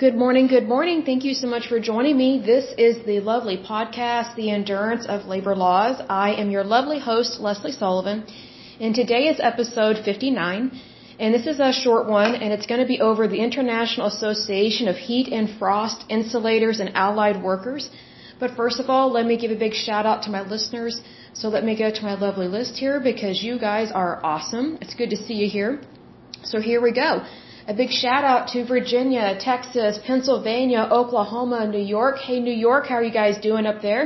Good morning, good morning. Thank you so much for joining me. This is the lovely podcast, The Endurance of Labor Laws. I am your lovely host, Leslie Sullivan, and today is episode 59. And this is a short one, and it's going to be over the International Association of Heat and Frost Insulators and Allied Workers. But first of all, let me give a big shout out to my listeners. So let me go to my lovely list here because you guys are awesome. It's good to see you here. So here we go. A big shout out to Virginia, Texas, Pennsylvania, Oklahoma, New York. Hey, New York, how are you guys doing up there?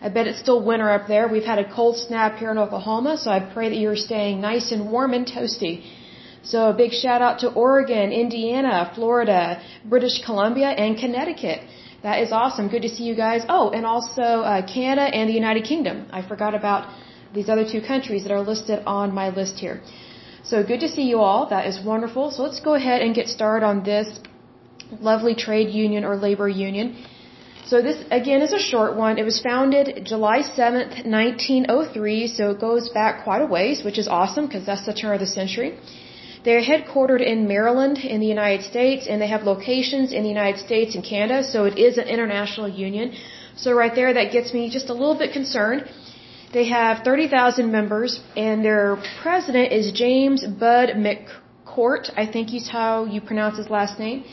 I bet it's still winter up there. We've had a cold snap here in Oklahoma, so I pray that you're staying nice and warm and toasty. So a big shout out to Oregon, Indiana, Florida, British Columbia, and Connecticut. That is awesome. Good to see you guys. Oh, and also uh, Canada and the United Kingdom. I forgot about these other two countries that are listed on my list here. So good to see you all. That is wonderful. So let's go ahead and get started on this lovely trade union or labor union. So this again is a short one. It was founded July 7th, 1903, so it goes back quite a ways, which is awesome because that's the turn of the century. They're headquartered in Maryland in the United States and they have locations in the United States and Canada, so it is an international union. So right there that gets me just a little bit concerned. They have 30,000 members, and their president is James Bud McCourt. I think he's how you pronounce his last name.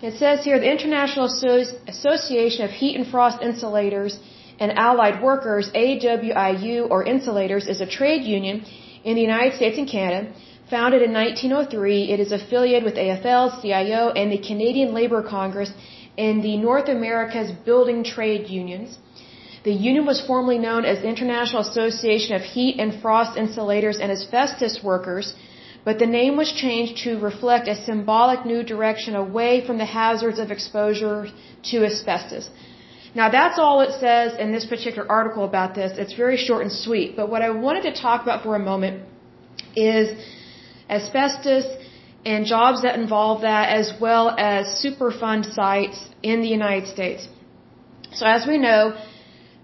It says here the International Association of Heat and Frost Insulators and Allied Workers, AWIU or Insulators, is a trade union in the United States and Canada. Founded in 1903, it is affiliated with AFL, CIO, and the Canadian Labour Congress and the North America's building trade unions. The union was formerly known as the International Association of Heat and Frost Insulators and Asbestos Workers, but the name was changed to reflect a symbolic new direction away from the hazards of exposure to asbestos. Now that's all it says in this particular article about this. It's very short and sweet, but what I wanted to talk about for a moment is asbestos and jobs that involve that as well as Superfund sites in the United States. So as we know,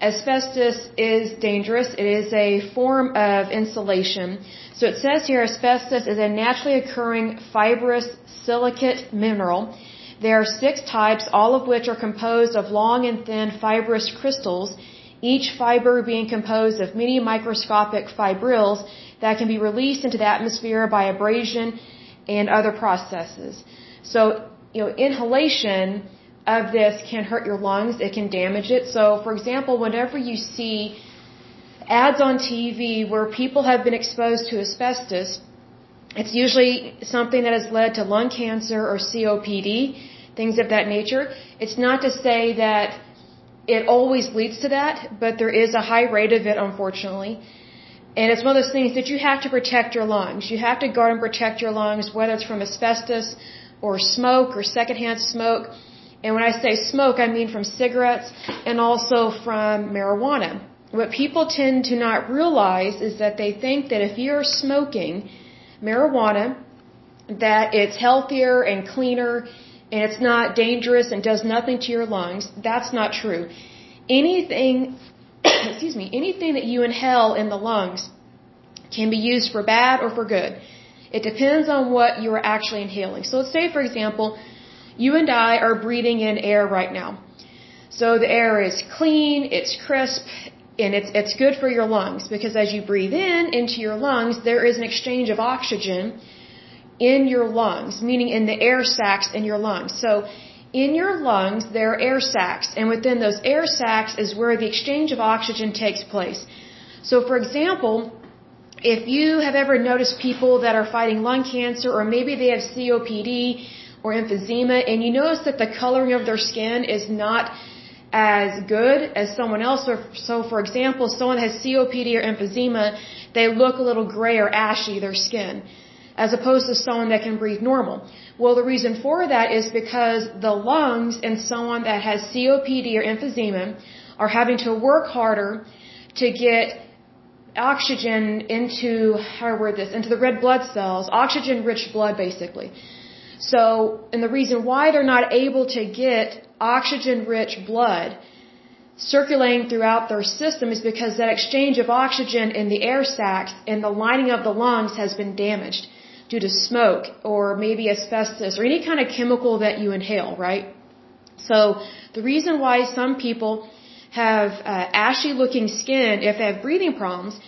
asbestos is dangerous. It is a form of insulation. So it says here asbestos is a naturally occurring fibrous silicate mineral. There are six types, all of which are composed of long and thin fibrous crystals, each fiber being composed of many microscopic fibrils that can be released into the atmosphere by abrasion and other processes. So, you know, inhalation of this can hurt your lungs, it can damage it. So, for example, whenever you see ads on TV where people have been exposed to asbestos, it's usually something that has led to lung cancer or COPD, things of that nature. It's not to say that it always leads to that, but there is a high rate of it, unfortunately. And it's one of those things that you have to protect your lungs. You have to guard and protect your lungs, whether it's from asbestos or smoke or secondhand smoke. And when I say smoke, I mean from cigarettes and also from marijuana. What people tend to not realize is that they think that if you're smoking marijuana, that it's healthier and cleaner and it's not dangerous and does nothing to your lungs. That's not true. Anything, excuse me, anything that you inhale in the lungs can be used for bad or for good. It depends on what you are actually inhaling. So let's say, for example, you and I are breathing in air right now. So the air is clean, it's crisp, and it's, it's good for your lungs because as you breathe in into your lungs, there is an exchange of oxygen in your lungs, meaning in the air sacs in your lungs. So in your lungs, there are air sacs, and within those air sacs is where the exchange of oxygen takes place. So for example, if you have ever noticed people that are fighting lung cancer or maybe they have COPD or emphysema and you notice that the coloring of their skin is not as good as someone else. So, for example, someone has COPD or emphysema, they look a little gray or ashy, their skin, as opposed to someone that can breathe normal. Well, the reason for that is because the lungs in someone that has COPD or emphysema are having to work harder to get oxygen into, how do I word this, into the red blood cells, oxygen rich blood basically. So, and the reason why they're not able to get oxygen rich blood circulating throughout their system is because that exchange of oxygen in the air sacs and the lining of the lungs has been damaged due to smoke or maybe asbestos or any kind of chemical that you inhale, right? So the reason why some people have uh, ashy looking skin if they have breathing problems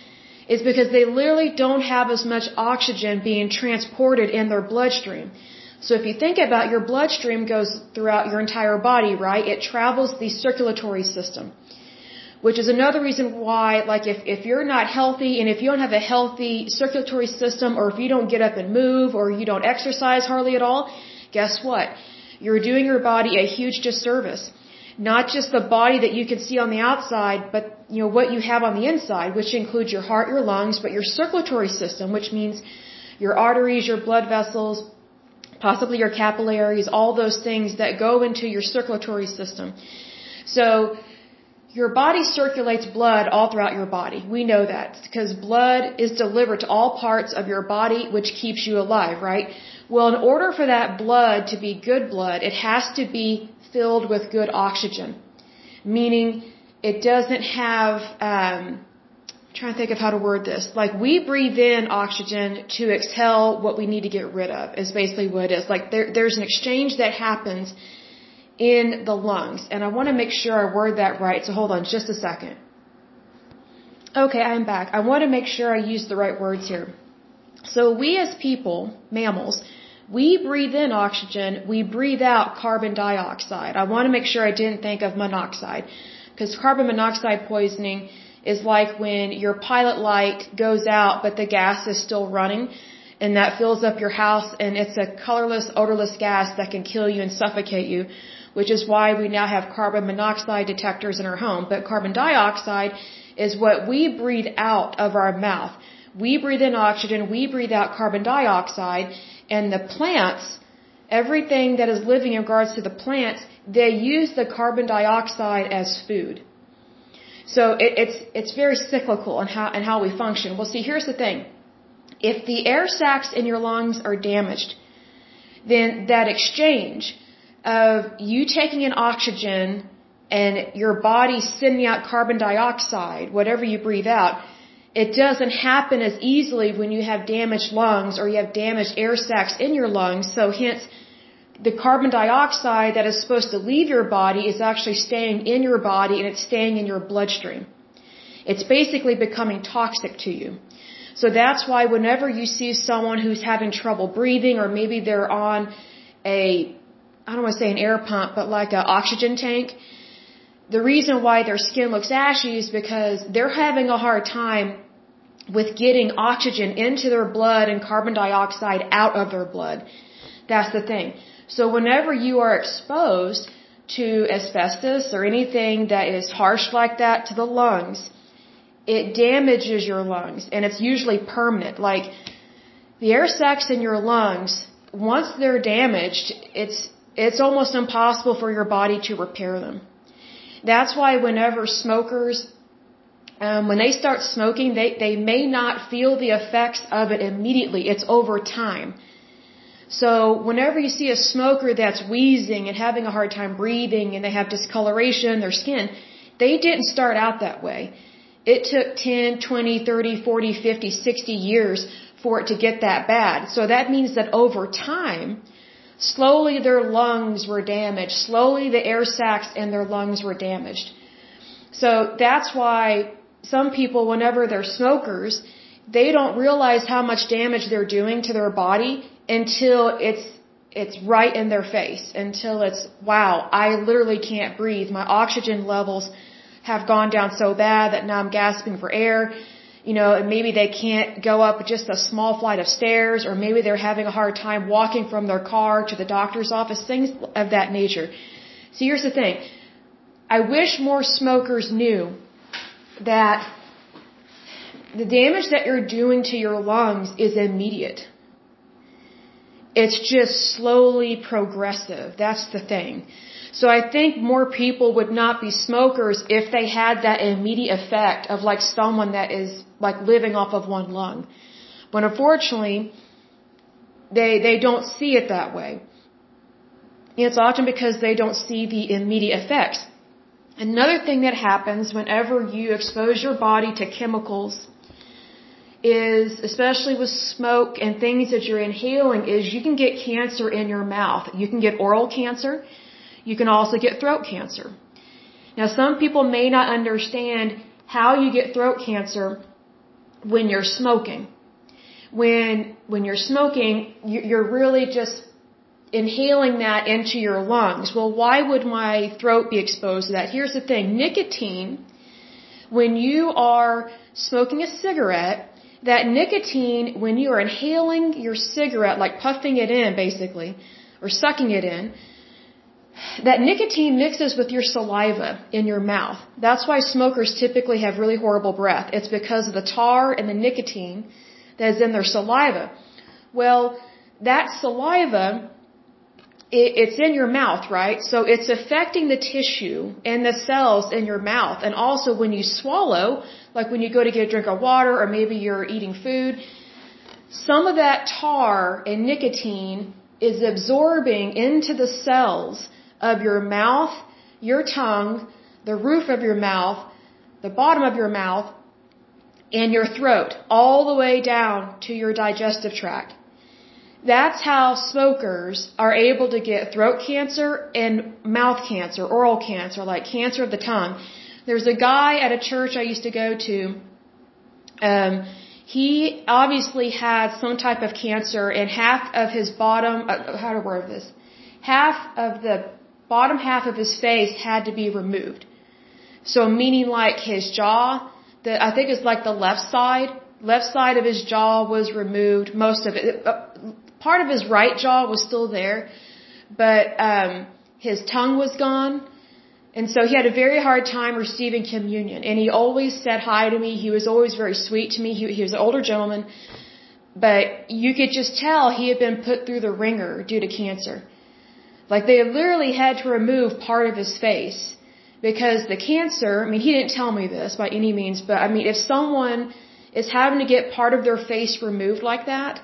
is because they literally don't have as much oxygen being transported in their bloodstream. So if you think about your bloodstream goes throughout your entire body, right? It travels the circulatory system. Which is another reason why, like, if, if you're not healthy and if you don't have a healthy circulatory system or if you don't get up and move or you don't exercise hardly at all, guess what? You're doing your body a huge disservice. Not just the body that you can see on the outside, but, you know, what you have on the inside, which includes your heart, your lungs, but your circulatory system, which means your arteries, your blood vessels, possibly your capillaries, all those things that go into your circulatory system. So, your body circulates blood all throughout your body. We know that because blood is delivered to all parts of your body, which keeps you alive, right? Well, in order for that blood to be good blood, it has to be filled with good oxygen, meaning it doesn't have. Um, trying to think of how to word this. Like we breathe in oxygen to exhale what we need to get rid of. Is basically what it is. Like there, there's an exchange that happens in the lungs. And I want to make sure I word that right, so hold on just a second. Okay, I'm back. I want to make sure I use the right words here. So we as people, mammals, we breathe in oxygen, we breathe out carbon dioxide. I want to make sure I didn't think of monoxide, because carbon monoxide poisoning is like when your pilot light goes out but the gas is still running and that fills up your house and it's a colorless, odorless gas that can kill you and suffocate you which is why we now have carbon monoxide detectors in our home. But carbon dioxide is what we breathe out of our mouth. We breathe in oxygen, we breathe out carbon dioxide, and the plants, everything that is living in regards to the plants, they use the carbon dioxide as food. So it, it's it's very cyclical in how in how we function. Well, see, here's the thing: if the air sacs in your lungs are damaged, then that exchange of you taking in oxygen and your body sending out carbon dioxide, whatever you breathe out, it doesn't happen as easily when you have damaged lungs or you have damaged air sacs in your lungs. So hence, the carbon dioxide that is supposed to leave your body is actually staying in your body and it's staying in your bloodstream. It's basically becoming toxic to you. So that's why whenever you see someone who's having trouble breathing or maybe they're on a I don't want to say an air pump, but like an oxygen tank. The reason why their skin looks ashy is because they're having a hard time with getting oxygen into their blood and carbon dioxide out of their blood. That's the thing. So whenever you are exposed to asbestos or anything that is harsh like that to the lungs, it damages your lungs and it's usually permanent. Like the air sacs in your lungs, once they're damaged, it's it's almost impossible for your body to repair them. That's why whenever smokers, um, when they start smoking, they, they may not feel the effects of it immediately. It's over time. So whenever you see a smoker that's wheezing and having a hard time breathing and they have discoloration in their skin, they didn't start out that way. It took 10, 20, 30, 40, 50, 60 years for it to get that bad. So that means that over time, Slowly their lungs were damaged. Slowly the air sacs in their lungs were damaged. So that's why some people, whenever they're smokers, they don't realize how much damage they're doing to their body until it's it's right in their face until it's wow i literally can't breathe my oxygen levels have gone down so bad that now i'm gasping for air you know, and maybe they can't go up just a small flight of stairs, or maybe they're having a hard time walking from their car to the doctor's office, things of that nature. See, here's the thing. I wish more smokers knew that the damage that you're doing to your lungs is immediate. It's just slowly progressive. That's the thing. So I think more people would not be smokers if they had that immediate effect of like someone that is like living off of one lung. But unfortunately, they, they don't see it that way. It's often because they don't see the immediate effects. Another thing that happens whenever you expose your body to chemicals is, especially with smoke and things that you're inhaling, is you can get cancer in your mouth. You can get oral cancer you can also get throat cancer. Now, some people may not understand how you get throat cancer when you're smoking. When, when you're smoking, you're really just inhaling that into your lungs. Well, why would my throat be exposed to that? Here's the thing. Nicotine, when you are smoking a cigarette, that nicotine, when you are inhaling your cigarette, like puffing it in basically, or sucking it in, that nicotine mixes with your saliva in your mouth. That's why smokers typically have really horrible breath. It's because of the tar and the nicotine that is in their saliva. Well, that saliva it's in your mouth, right? So it's affecting the tissue and the cells in your mouth. And also when you swallow, like when you go to get a drink of water or maybe you're eating food, some of that tar and nicotine is absorbing into the cells of your mouth, your tongue, the roof of your mouth, the bottom of your mouth, and your throat, all the way down to your digestive tract. That's how smokers are able to get throat cancer and mouth cancer, oral cancer, like cancer of the tongue. There's a guy at a church I used to go to. Um, he obviously had some type of cancer, and half of his bottom, uh, how to word this, half of the bottom half of his face had to be removed. So meaning like his jaw, the I think it's like the left side, left side of his jaw was removed, most of it. Part of his right jaw was still there, but um, his tongue was gone. And so he had a very hard time receiving communion. And he always said hi to me. He was always very sweet to me. He, he was an older gentleman. But you could just tell he had been put through the ringer due to cancer. Like they literally had to remove part of his face because the cancer, I mean, he didn't tell me this by any means, but I mean, if someone is having to get part of their face removed like that,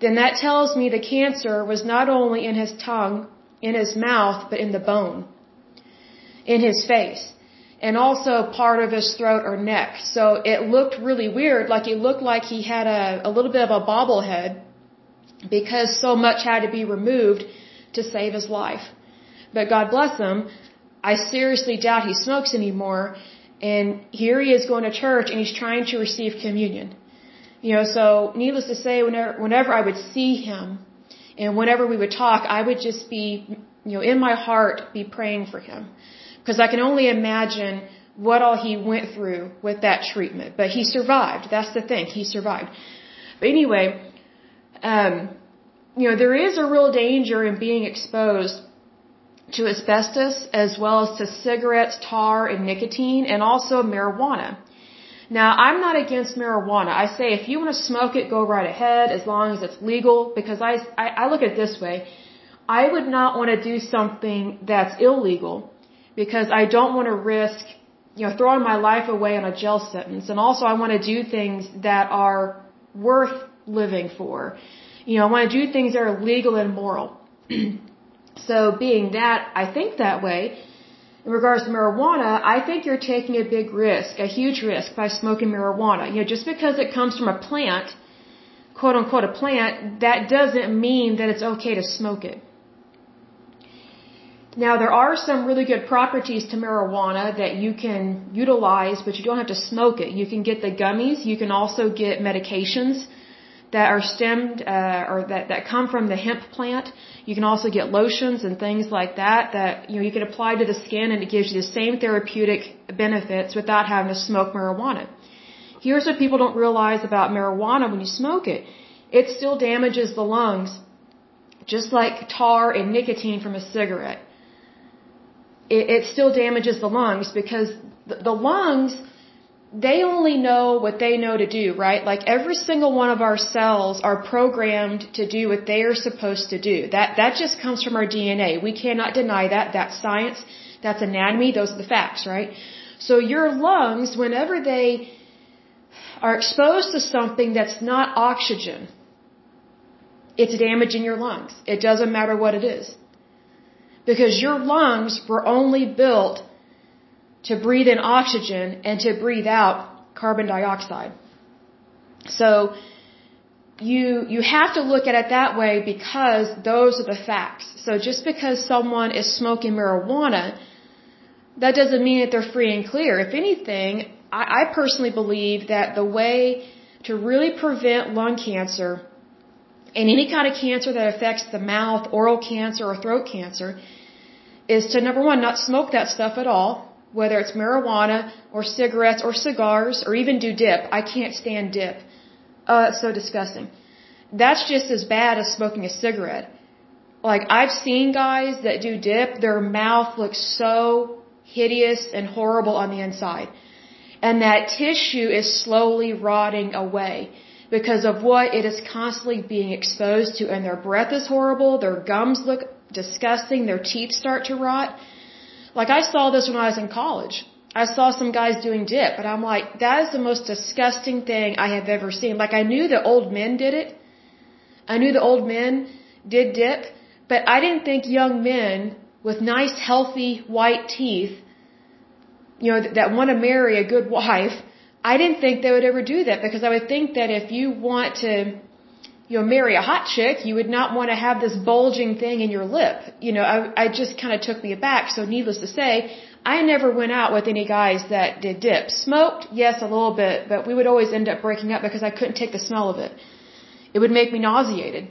then that tells me the cancer was not only in his tongue, in his mouth, but in the bone, in his face, and also part of his throat or neck. So it looked really weird, like it looked like he had a, a little bit of a bobblehead because so much had to be removed to save his life. But God bless him, I seriously doubt he smokes anymore, and here he is going to church and he's trying to receive communion. You know, so needless to say, whenever, whenever I would see him and whenever we would talk, I would just be, you know, in my heart be praying for him. Because I can only imagine what all he went through with that treatment. But he survived. That's the thing. He survived. But anyway, um, you know, there is a real danger in being exposed to asbestos as well as to cigarettes, tar, and nicotine, and also marijuana. Now, I'm not against marijuana. I say if you want to smoke it, go right ahead as long as it's legal because I, I, I look at it this way. I would not want to do something that's illegal because I don't want to risk, you know, throwing my life away on a jail sentence. And also I want to do things that are worth living for. You know, I want to do things that are legal and moral. so being that, I think that way, in regards to marijuana, I think you're taking a big risk, a huge risk by smoking marijuana. You know, just because it comes from a plant, quote unquote a plant, that doesn't mean that it's okay to smoke it. Now, there are some really good properties to marijuana that you can utilize, but you don't have to smoke it. You can get the gummies. You can also get medications that are stemmed uh, or that, that come from the hemp plant. You can also get lotions and things like that that you know you can apply to the skin and it gives you the same therapeutic benefits without having to smoke marijuana. Here's what people don't realize about marijuana when you smoke it. It still damages the lungs just like tar and nicotine from a cigarette. It, it still damages the lungs because the, the lungs they only know what they know to do, right? Like every single one of our cells are programmed to do what they are supposed to do. That, that just comes from our DNA. We cannot deny that. That's science. That's anatomy. Those are the facts, right? So your lungs, whenever they are exposed to something that's not oxygen, it's damaging your lungs. It doesn't matter what it is. Because your lungs were only built to breathe in oxygen and to breathe out carbon dioxide. So, you you have to look at it that way because those are the facts. So just because someone is smoking marijuana, that doesn't mean that they're free and clear. If anything, I, I personally believe that the way to really prevent lung cancer and any kind of cancer that affects the mouth, oral cancer, or throat cancer is to number one, not smoke that stuff at all, whether it's marijuana or cigarettes or cigars or even do dip. I can't stand dip. Uh, oh, that's so disgusting. That's just as bad as smoking a cigarette. Like, I've seen guys that do dip, their mouth looks so hideous and horrible on the inside. And that tissue is slowly rotting away because of what it is constantly being exposed to. And their breath is horrible, their gums look disgusting, their teeth start to rot. Like, I saw this when I was in college. I saw some guys doing dip, and I'm like, that is the most disgusting thing I have ever seen. Like, I knew the old men did it. I knew the old men did dip, but I didn't think young men with nice, healthy, white teeth, you know, that, that want to marry a good wife, I didn't think they would ever do that because I would think that if you want to, you know, marry a hot chick, you would not want to have this bulging thing in your lip. You know, I, I just kind of took me aback. So needless to say, I never went out with any guys that did dip. Smoked, yes, a little bit, but we would always end up breaking up because I couldn't take the smell of it. It would make me nauseated.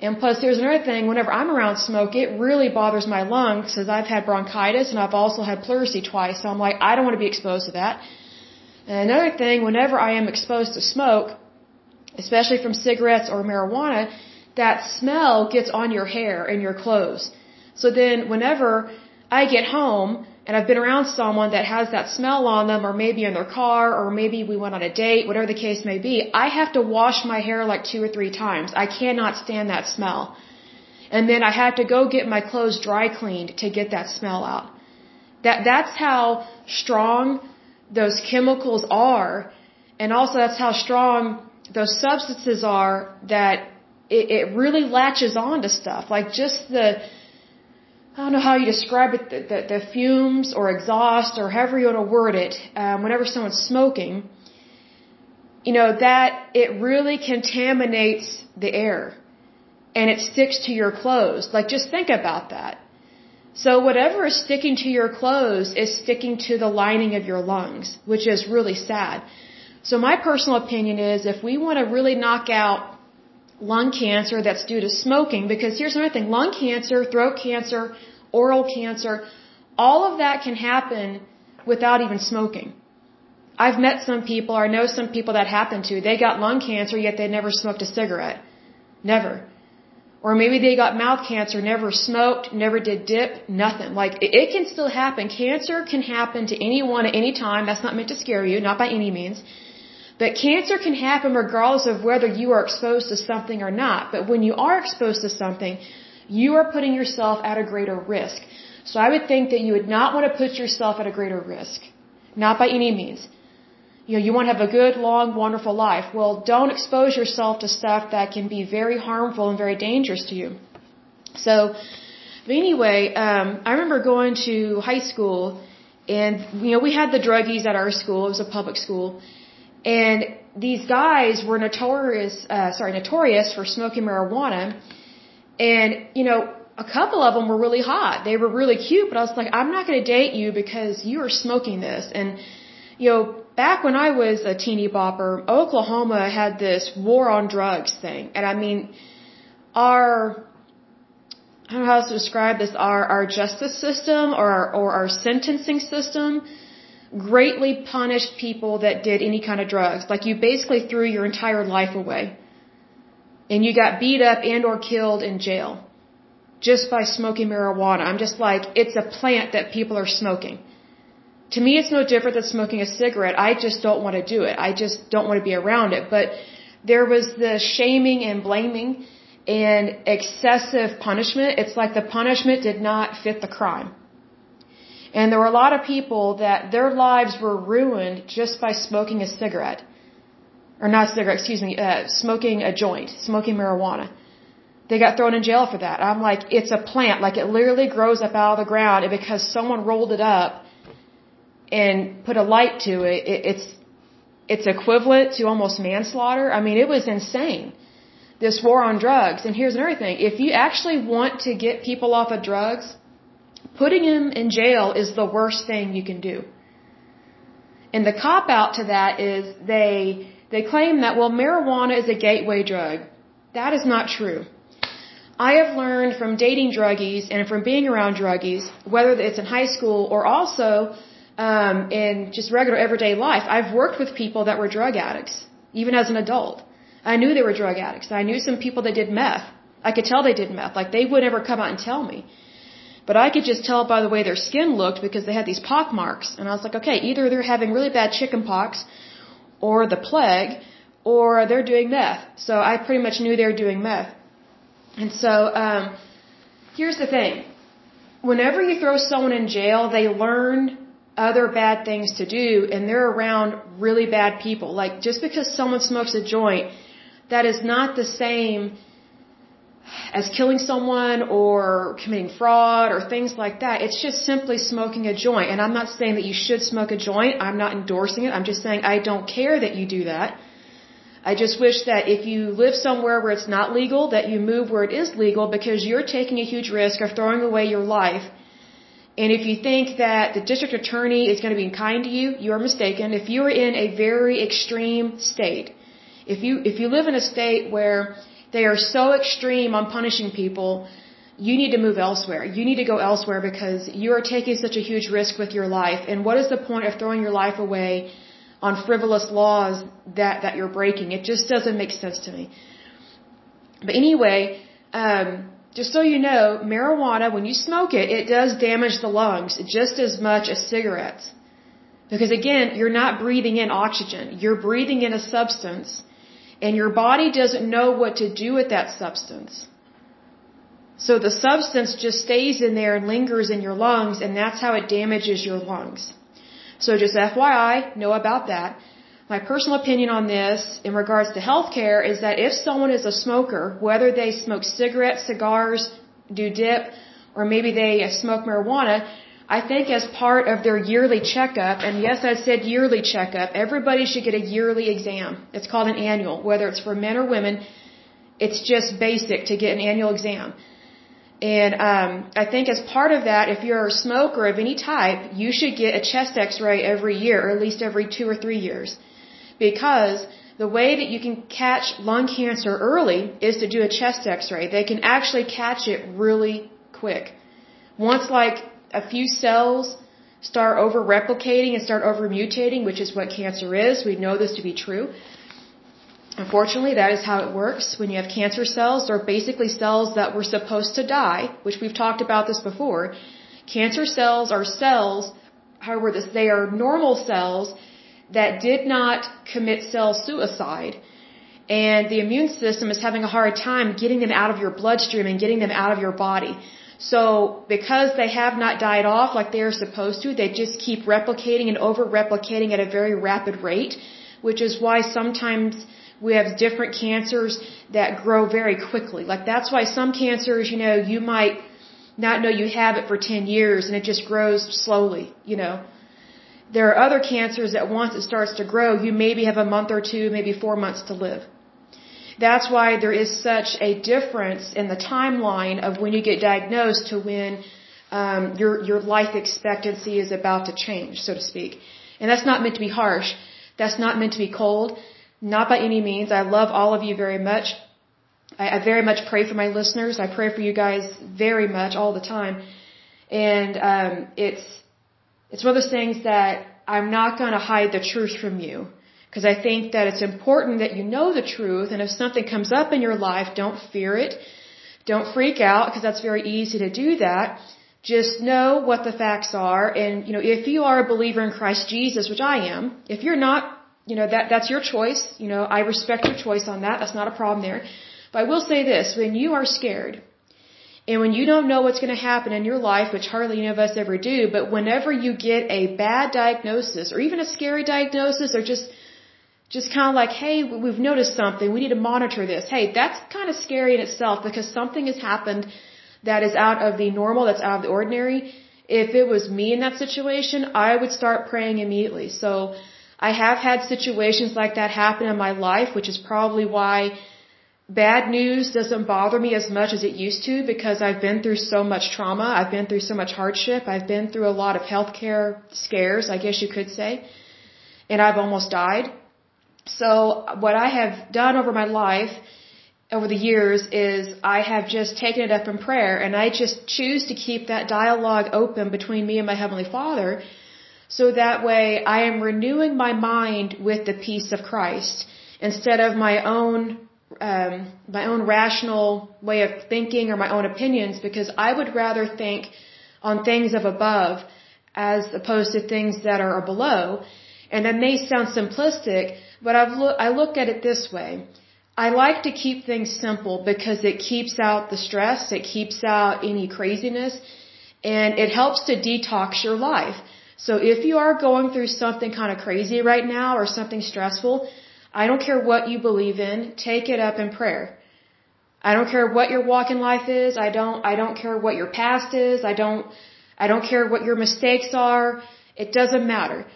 And plus, there's another thing, whenever I'm around smoke, it really bothers my lungs because I've had bronchitis and I've also had pleurisy twice, so I'm like, I don't want to be exposed to that. And another thing, whenever I am exposed to smoke, especially from cigarettes or marijuana, that smell gets on your hair and your clothes. So then whenever I get home, and I've been around someone that has that smell on them, or maybe in their car, or maybe we went on a date, whatever the case may be, I have to wash my hair like two or three times. I cannot stand that smell. And then I have to go get my clothes dry cleaned to get that smell out. That, that's how strong those chemicals are, and also that's how strong those substances are that it, it really latches on to stuff. Like just the, I don't know how you describe it, the, the, the fumes or exhaust or however you want to word it, um, whenever someone's smoking, you know, that it really contaminates the air and it sticks to your clothes. Like, just think about that. So whatever is sticking to your clothes is sticking to the lining of your lungs, which is really sad. So my personal opinion is if we want to really knock out lung cancer that's due to smoking, because here's another thing, lung cancer, throat cancer, oral cancer, all of that can happen without even smoking. I've met some people, or I know some people that happened to. They got lung cancer, yet they never smoked a cigarette. Never. Or maybe they got mouth cancer, never smoked, never did dip, nothing. Like, it, can still happen. Cancer can happen to anyone at any time. That's not meant to scare you, not by any means. But cancer can happen regardless of whether you are exposed to something or not. But when you are exposed to something, you are putting yourself at a greater risk. So I would think that you would not want to put yourself at a greater risk. Not by any means. You know, you want to have a good, long, wonderful life. Well, don't expose yourself to stuff that can be very harmful and very dangerous to you. So, but anyway, um, I remember going to high school and, you know, we had the druggies at our school. It was a public school. And these guys were notorious, uh, sorry, notorious for smoking marijuana and, you know, a couple of them were really hot. They were really cute, but I was like, I'm not going to date you because you are smoking this. And, you know, back when I was a teeny bopper, Oklahoma had this war on drugs thing. And I mean, our, I don't know how to describe this, our, our justice system or our, or our sentencing system greatly punished people that did any kind of drugs. Like you basically threw your entire life away and you got beat up and or killed in jail just by smoking marijuana. I'm just like, it's a plant that people are smoking. To me, it's no different than smoking a cigarette. I just don't want to do it. I just don't want to be around it. But there was the shaming and blaming and excessive punishment. It's like the punishment did not fit the crime. And there were a lot of people that their lives were ruined just by smoking a cigarette or not a cigarette, excuse me, uh, smoking a joint, smoking marijuana. They got thrown in jail for that. I'm like, it's a plant, like it literally grows up out of the ground, and because someone rolled it up and put a light to it, it it's it's equivalent to almost manslaughter. I mean, it was insane. this war on drugs. And here's another thing. If you actually want to get people off of drugs, putting them in jail is the worst thing you can do. And the cop out to that is they, they claim that, well, marijuana is a gateway drug. That is not true. I have learned from dating druggies and from being around druggies, whether it's in high school or also um, in just regular everyday life. I've worked with people that were drug addicts, even as an adult. I knew they were drug addicts. I knew some people that did meth. I could tell they did meth. Like they would never come out and tell me. But I could just tell by the way their skin looked because they had these pock marks. And I was like, okay, either they're having really bad chicken pox or the plague or they're doing meth. So I pretty much knew they were doing meth. And so, um, here's the thing. Whenever you throw someone in jail, they learn other bad things to do and they're around really bad people. Like just because someone smokes a joint that is not the same as killing someone or committing fraud or things like that. It's just simply smoking a joint. And I'm not saying that you should smoke a joint. I'm not endorsing it. I'm just saying I don't care that you do that. I just wish that if you live somewhere where it's not legal, that you move where it is legal because you're taking a huge risk of throwing away your life. And if you think that the district attorney is going to be kind to you, you are mistaken. If you are in a very extreme state, if you if you live in a state where they are so extreme on punishing people, you need to move elsewhere. You need to go elsewhere because you are taking such a huge risk with your life. And what is the point of throwing your life away on frivolous laws that that you're breaking? It just doesn't make sense to me. But anyway, um, just so you know, marijuana, when you smoke it, it does damage the lungs just as much as cigarettes. Because again, you're not breathing in oxygen. You're breathing in a substance and your body doesn't know what to do with that substance. So the substance just stays in there and lingers in your lungs, and that's how it damages your lungs. So just FYI, know about that. My personal opinion on this in regards to healthcare is that if someone is a smoker, whether they smoke cigarettes, cigars, do dip, or maybe they smoke marijuana, I think as part of their yearly checkup, and yes, I said yearly checkup, everybody should get a yearly exam. It's called an annual, whether it's for men or women. It's just basic to get an annual exam. And um, I think as part of that, if you're a smoker of any type, you should get a chest X-ray every year, or at least every two or three years, because the way that you can catch lung cancer early is to do a chest X-ray. They can actually catch it really quick. Once like a few cells start over replicating and start over mutating, which is what cancer is. We know this to be true. Unfortunately, that is how it works. When you have cancer cells, they're basically cells that were supposed to die, which we've talked about this before. Cancer cells are cells, however, this, they are normal cells that did not commit cell suicide. And the immune system is having a hard time getting them out of your bloodstream and getting them out of your body. So because they have not died off like they are supposed to, they just keep replicating and over replicating at a very rapid rate, which is why sometimes we have different cancers that grow very quickly. Like that's why some cancers, you know, you might not know you have it for 10 years and it just grows slowly, you know. There are other cancers that once it starts to grow, you maybe have a month or two, maybe four months to live. That's why there is such a difference in the timeline of when you get diagnosed to when um, your your life expectancy is about to change, so to speak. And that's not meant to be harsh. That's not meant to be cold. Not by any means. I love all of you very much. I, I very much pray for my listeners. I pray for you guys very much all the time. And um, it's it's one of those things that I'm not going to hide the truth from you. Because I think that it's important that you know the truth, and if something comes up in your life, don't fear it. Don't freak out, because that's very easy to do that. Just know what the facts are, and, you know, if you are a believer in Christ Jesus, which I am, if you're not, you know, that, that's your choice. You know, I respect your choice on that. That's not a problem there. But I will say this, when you are scared, and when you don't know what's going to happen in your life, which hardly any of us ever do, but whenever you get a bad diagnosis, or even a scary diagnosis, or just just kind of like, hey, we've noticed something. We need to monitor this. Hey, that's kind of scary in itself because something has happened that is out of the normal, that's out of the ordinary. If it was me in that situation, I would start praying immediately. So I have had situations like that happen in my life, which is probably why bad news doesn't bother me as much as it used to because I've been through so much trauma. I've been through so much hardship. I've been through a lot of healthcare scares, I guess you could say. And I've almost died. So what I have done over my life, over the years, is I have just taken it up in prayer and I just choose to keep that dialogue open between me and my Heavenly Father so that way I am renewing my mind with the peace of Christ instead of my own um, my own rational way of thinking or my own opinions because I would rather think on things of above as opposed to things that are below. And that may sound simplistic, but I've look, I look at it this way. I like to keep things simple because it keeps out the stress, it keeps out any craziness, and it helps to detox your life. So if you are going through something kind of crazy right now or something stressful, I don't care what you believe in, take it up in prayer. I don't care what your walk in life is. I don't, I don't care what your past is. I don't, I don't care what your mistakes are. It doesn't matter.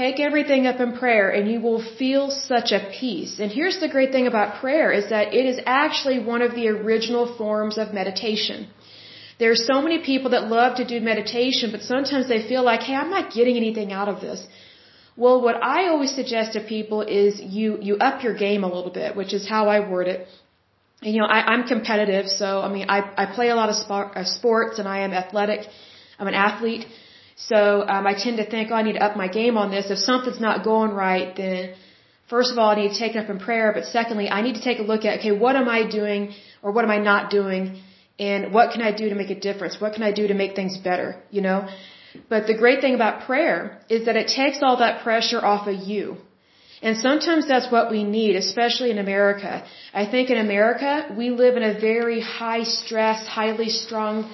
Take everything up in prayer and you will feel such a peace. And here's the great thing about prayer is that it is actually one of the original forms of meditation. There are so many people that love to do meditation, but sometimes they feel like, hey, I'm not getting anything out of this. Well, what I always suggest to people is you, you up your game a little bit, which is how I word it. And, you know, I, I'm competitive, so, I mean, I, I play a lot of sport, uh, sports and I am athletic. I'm an athlete. So, um, I tend to think, oh, I need to up my game on this. If something's not going right, then first of all, I need to take it up in prayer, but secondly, I need to take a look at, okay, what am I doing or what am I not doing? And what can I do to make a difference? What can I do to make things better? You know? But the great thing about prayer is that it takes all that pressure off of you. And sometimes that's what we need, especially in America. I think in America, we live in a very high stress, highly strung,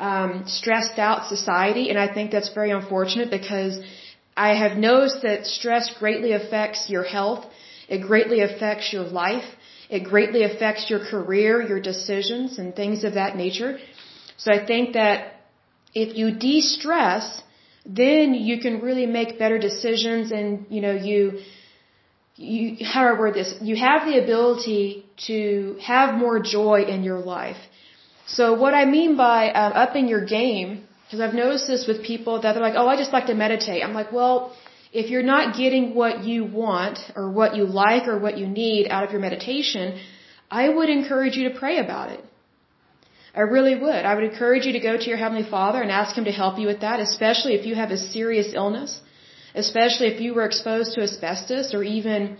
um, stressed out society. And I think that's very unfortunate because I have noticed that stress greatly affects your health. It greatly affects your life. It greatly affects your career, your decisions, and things of that nature. So I think that if you de-stress, then you can really make better decisions and, you know, you, you, how do I word this? You have the ability to have more joy in your life. So what I mean by um, upping your game, because I've noticed this with people that they're like, oh, I just like to meditate. I'm like, well, if you're not getting what you want or what you like or what you need out of your meditation, I would encourage you to pray about it. I really would. I would encourage you to go to your Heavenly Father and ask Him to help you with that, especially if you have a serious illness, especially if you were exposed to asbestos or even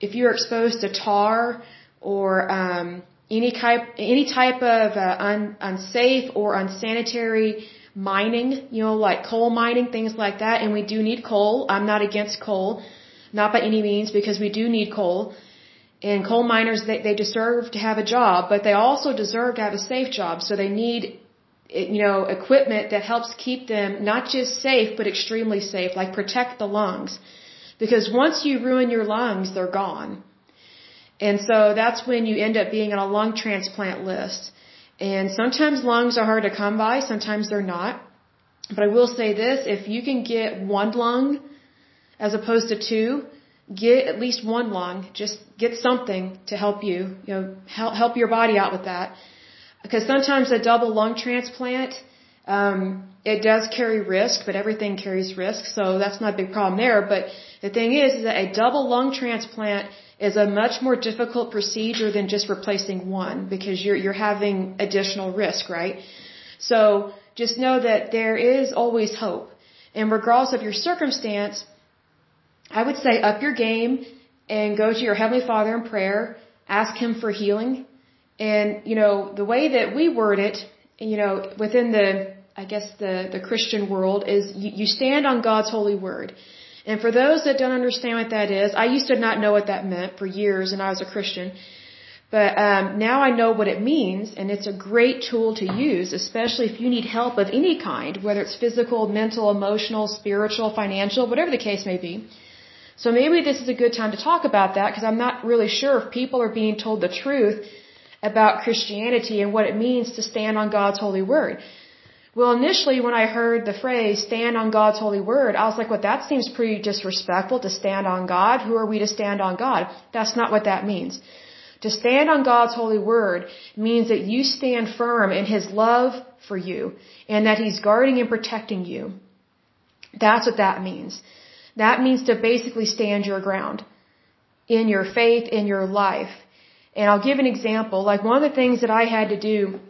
if you were exposed to tar or um, any type any type of uh, un, unsafe or unsanitary mining, you know, like coal mining, things like that. And we do need coal. I'm not against coal, not by any means, because we do need coal. And coal miners, they, they deserve to have a job, but they also deserve to have a safe job. So they need, you know, equipment that helps keep them not just safe, but extremely safe, like protect the lungs. Because once you ruin your lungs, they're gone. And so that's when you end up being on a lung transplant list. And sometimes lungs are hard to come by, sometimes they're not. But I will say this, if you can get one lung as opposed to two, get at least one lung, just get something to help you, you know, help, help your body out with that. Because sometimes a double lung transplant, um, it does carry risk, but everything carries risk, so that's not a big problem there. But the thing is, is that a double lung transplant is a much more difficult procedure than just replacing one because you're, you're having additional risk, right? So just know that there is always hope. And regardless of your circumstance, I would say up your game and go to your Heavenly Father in prayer, ask Him for healing. And, you know, the way that we word it, you know, within the, I guess the, the Christian world is you, you stand on God's holy word. And for those that don't understand what that is, I used to not know what that meant for years and I was a Christian. But um, now I know what it means, and it's a great tool to use, especially if you need help of any kind, whether it's physical, mental, emotional, spiritual, financial, whatever the case may be. So maybe this is a good time to talk about that because I'm not really sure if people are being told the truth about Christianity and what it means to stand on God's holy word. Well, initially when I heard the phrase stand on God's holy word, I was like, well, that seems pretty disrespectful to stand on God. Who are we to stand on God? That's not what that means. To stand on God's holy word means that you stand firm in His love for you and that He's guarding and protecting you. That's what that means. That means to basically stand your ground in your faith, in your life. And I'll give an example. Like one of the things that I had to do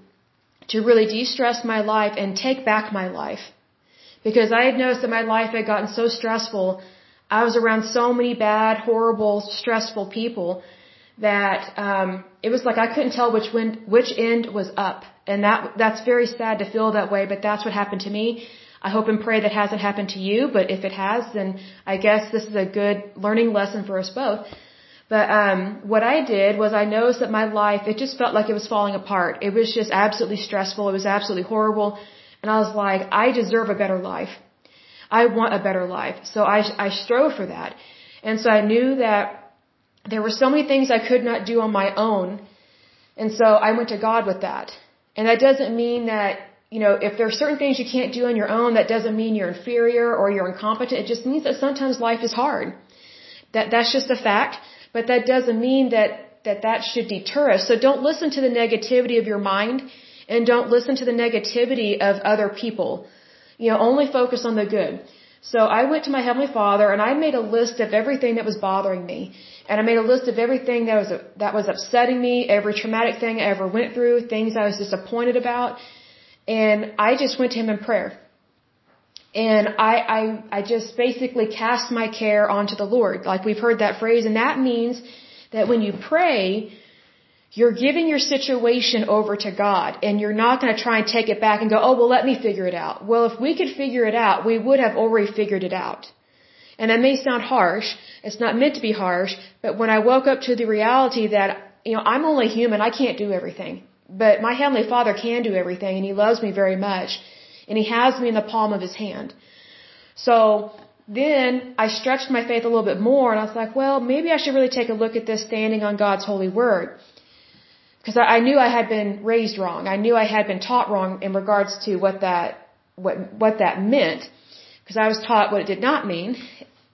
to really de-stress my life and take back my life. Because I had noticed that my life had gotten so stressful. I was around so many bad, horrible, stressful people that um, it was like I couldn't tell which wind, which end was up, and that that's very sad to feel that way. But that's what happened to me. I hope and pray that hasn't happened to you. But if it has, then I guess this is a good learning lesson for us both. But um, what I did was I noticed that my life it just felt like it was falling apart. It was just absolutely stressful. It was absolutely horrible, and I was like, I deserve a better life. I want a better life. So I I strove for that, and so I knew that there were so many things I could not do on my own. And so I went to God with that. And that doesn't mean that, you know, if there are certain things you can't do on your own, that doesn't mean you're inferior or you're incompetent. It just means that sometimes life is hard. That, that's just a fact. But that doesn't mean that, that that should deter us. So don't listen to the negativity of your mind and don't listen to the negativity of other people. You know, only focus on the good. So I went to my Heavenly Father and I made a list of everything that was bothering me. And I made a list of everything that was, that was upsetting me, every traumatic thing I ever went through, things I was disappointed about. And I just went to Him in prayer. And I, I, I just basically cast my care onto the Lord. Like we've heard that phrase. And that means that when you pray, you're giving your situation over to God and you're not going to try and take it back and go, oh, well, let me figure it out. Well, if we could figure it out, we would have already figured it out. And that may sound harsh. It's not meant to be harsh. But when I woke up to the reality that, you know, I'm only human. I can't do everything. But my Heavenly Father can do everything and He loves me very much. And He has me in the palm of His hand. So then I stretched my faith a little bit more and I was like, well, maybe I should really take a look at this standing on God's holy word because I, knew I had been raised wrong. I knew I had been taught wrong in regards to what that what what that meant, because I was taught what it did not mean.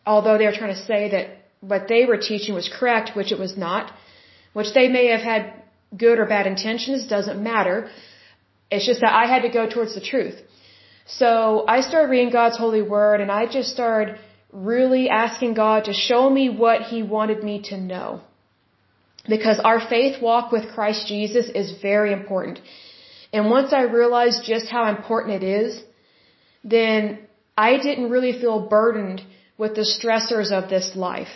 Although they were trying to say that what they were teaching was correct, which it was not, which they may have had good or bad intentions, doesn't matter. It's just that I had to go towards the truth. So I started reading God's holy word and I just started really asking God to show me what He wanted me to know. Because our faith walk with Christ Jesus is very important. And once I realized just how important it is, then I didn't really feel burdened with the stressors of this life.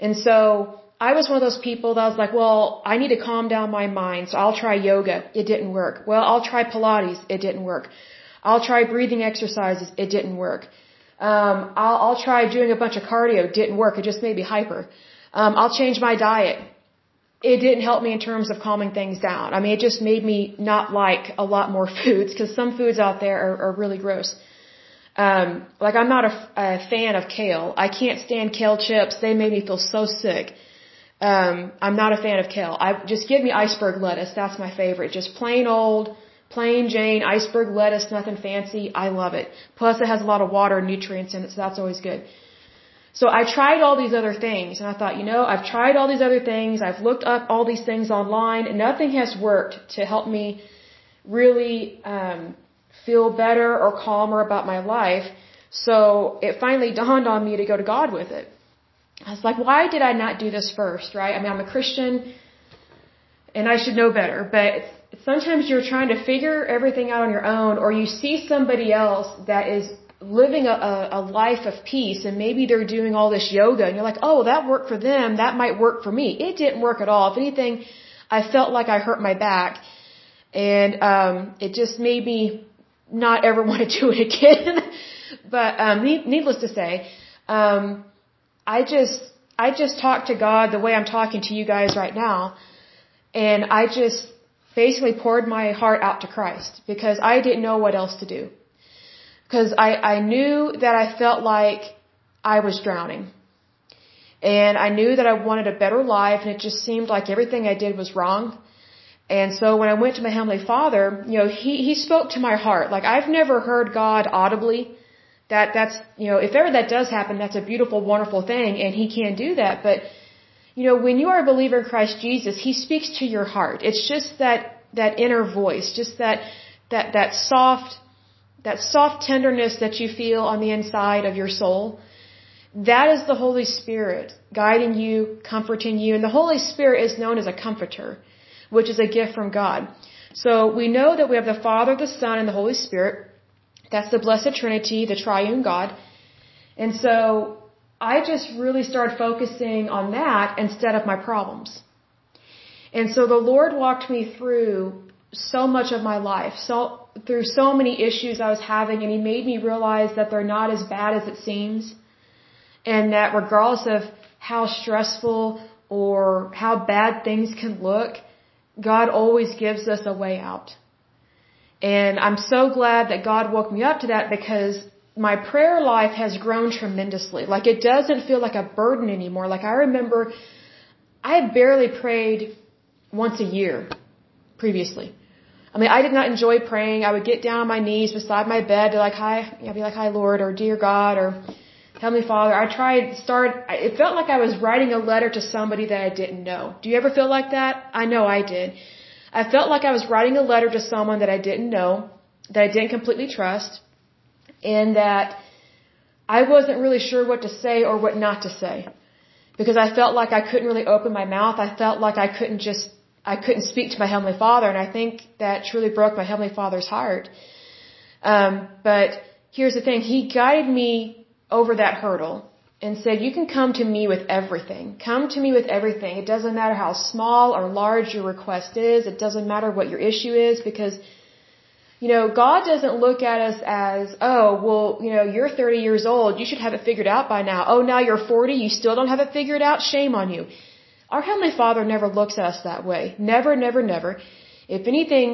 And so I was one of those people that was like, well, I need to calm down my mind, so I'll try yoga. It didn't work. Well, I'll try Pilates. It didn't work. I'll try breathing exercises. It didn't work. Um, I'll, I'll try doing a bunch of cardio. It didn't work. It just made me hyper. Um, I'll change my diet it didn't help me in terms of calming things down. I mean, it just made me not like a lot more foods because some foods out there are, are really gross. Um, like I'm not a, a fan of kale. I can't stand kale chips. They made me feel so sick. Um, I'm not a fan of kale. I just give me iceberg lettuce. That's my favorite. Just plain old, plain Jane iceberg lettuce. Nothing fancy. I love it. Plus, it has a lot of water and nutrients in it, so that's always good. So I tried all these other things and I thought, you know, I've tried all these other things. I've looked up all these things online and nothing has worked to help me really um, feel better or calmer about my life. So it finally dawned on me to go to God with it. I was like, why did I not do this first, right? I mean, I'm a Christian and I should know better, but sometimes you're trying to figure everything out on your own or you see somebody else that is living a, a life of peace and maybe they're doing all this yoga and you're like, oh, that worked for them. That might work for me. It didn't work at all. If anything, I felt like I hurt my back and, um, it just made me not ever want to do it again. but, um, needless to say, um, I just, I just talked to God the way I'm talking to you guys right now. And I just basically poured my heart out to Christ because I didn't know what else to do. Because I, I knew that I felt like I was drowning. And I knew that I wanted a better life and it just seemed like everything I did was wrong. And so when I went to my Heavenly Father, you know, He, He spoke to my heart. Like I've never heard God audibly. That, that's, you know, if ever that does happen, that's a beautiful, wonderful thing and He can do that. But, you know, when you are a believer in Christ Jesus, He speaks to your heart. It's just that, that inner voice, just that, that, that soft, that soft tenderness that you feel on the inside of your soul. That is the Holy Spirit guiding you, comforting you. And the Holy Spirit is known as a comforter, which is a gift from God. So we know that we have the Father, the Son, and the Holy Spirit. That's the Blessed Trinity, the triune God. And so I just really started focusing on that instead of my problems. And so the Lord walked me through so much of my life, so through so many issues I was having, and He made me realize that they're not as bad as it seems, and that regardless of how stressful or how bad things can look, God always gives us a way out. And I'm so glad that God woke me up to that because my prayer life has grown tremendously. Like it doesn't feel like a burden anymore. Like I remember I barely prayed once a year previously. I mean, I did not enjoy praying. I would get down on my knees beside my bed to like, hi, I'd be like, hi Lord, or dear God, or Heavenly Father. I tried, start, it felt like I was writing a letter to somebody that I didn't know. Do you ever feel like that? I know I did. I felt like I was writing a letter to someone that I didn't know, that I didn't completely trust, and that I wasn't really sure what to say or what not to say. Because I felt like I couldn't really open my mouth. I felt like I couldn't just, I couldn't speak to my Heavenly Father, and I think that truly broke my Heavenly Father's heart. Um, but here's the thing, He guided me over that hurdle and said, You can come to me with everything. Come to me with everything. It doesn't matter how small or large your request is. It doesn't matter what your issue is because you know, God doesn't look at us as, oh, well, you know, you're 30 years old, you should have it figured out by now. Oh, now you're 40, you still don't have it figured out? Shame on you. Our Heavenly Father never looks at us that way. Never, never, never. If anything,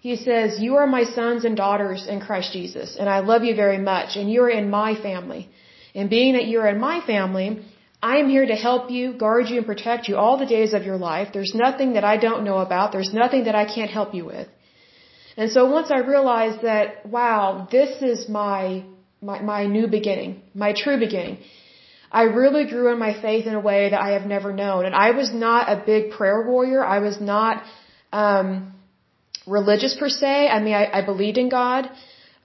He says, you are my sons and daughters in Christ Jesus, and I love you very much, and you are in my family. And being that you're in my family, I am here to help you, guard you, and protect you all the days of your life. There's nothing that I don't know about. There's nothing that I can't help you with. And so once I realized that, wow, this is my, my, my new beginning, my true beginning, I really grew in my faith in a way that I have never known. And I was not a big prayer warrior. I was not, um, religious per se. I mean, I, I believed in God,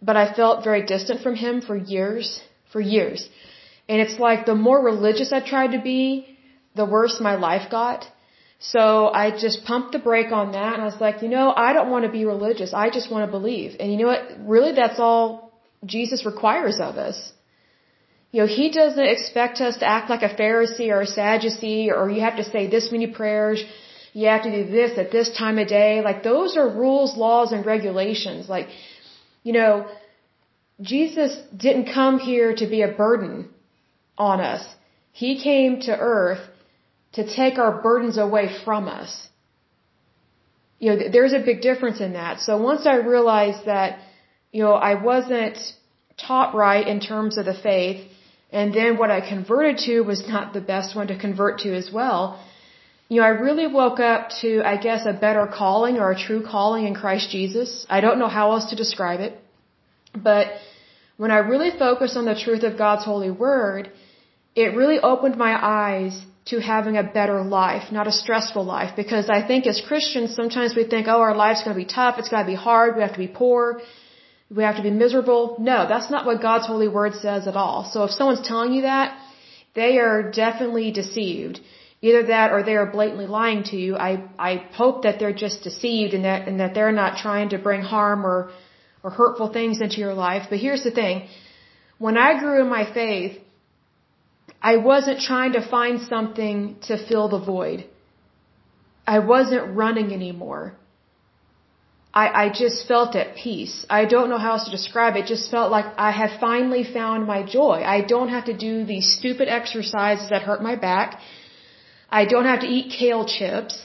but I felt very distant from Him for years, for years. And it's like the more religious I tried to be, the worse my life got. So I just pumped the brake on that and I was like, you know, I don't want to be religious. I just want to believe. And you know what? Really, that's all Jesus requires of us. You know, He doesn't expect us to act like a Pharisee or a Sadducee or you have to say this many prayers. You have to do this at this time of day. Like those are rules, laws, and regulations. Like, you know, Jesus didn't come here to be a burden on us. He came to earth to take our burdens away from us. You know, there's a big difference in that. So once I realized that, you know, I wasn't taught right in terms of the faith, and then what I converted to was not the best one to convert to as well, you know, I really woke up to, I guess, a better calling or a true calling in Christ Jesus. I don't know how else to describe it. But when I really focused on the truth of God's holy word, it really opened my eyes to having a better life, not a stressful life. Because I think as Christians, sometimes we think, oh, our life's going to be tough, it's going to be hard, we have to be poor, we have to be miserable. No, that's not what God's holy word says at all. So if someone's telling you that, they are definitely deceived. Either that or they are blatantly lying to you. I, I hope that they're just deceived and that, and that they're not trying to bring harm or, or hurtful things into your life. But here's the thing. When I grew in my faith, I wasn't trying to find something to fill the void. I wasn't running anymore. I, I just felt at peace. I don't know how else to describe it. it. Just felt like I had finally found my joy. I don't have to do these stupid exercises that hurt my back. I don't have to eat kale chips.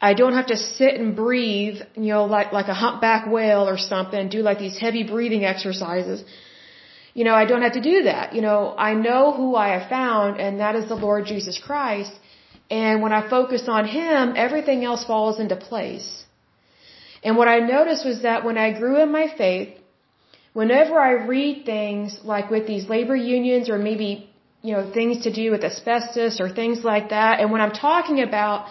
I don't have to sit and breathe, you know, like like a humpback whale or something, do like these heavy breathing exercises you know, I don't have to do that. You know, I know who I have found, and that is the Lord Jesus Christ. And when I focus on Him, everything else falls into place. And what I noticed was that when I grew in my faith, whenever I read things like with these labor unions or maybe you know, things to do with asbestos or things like that. And when I'm talking about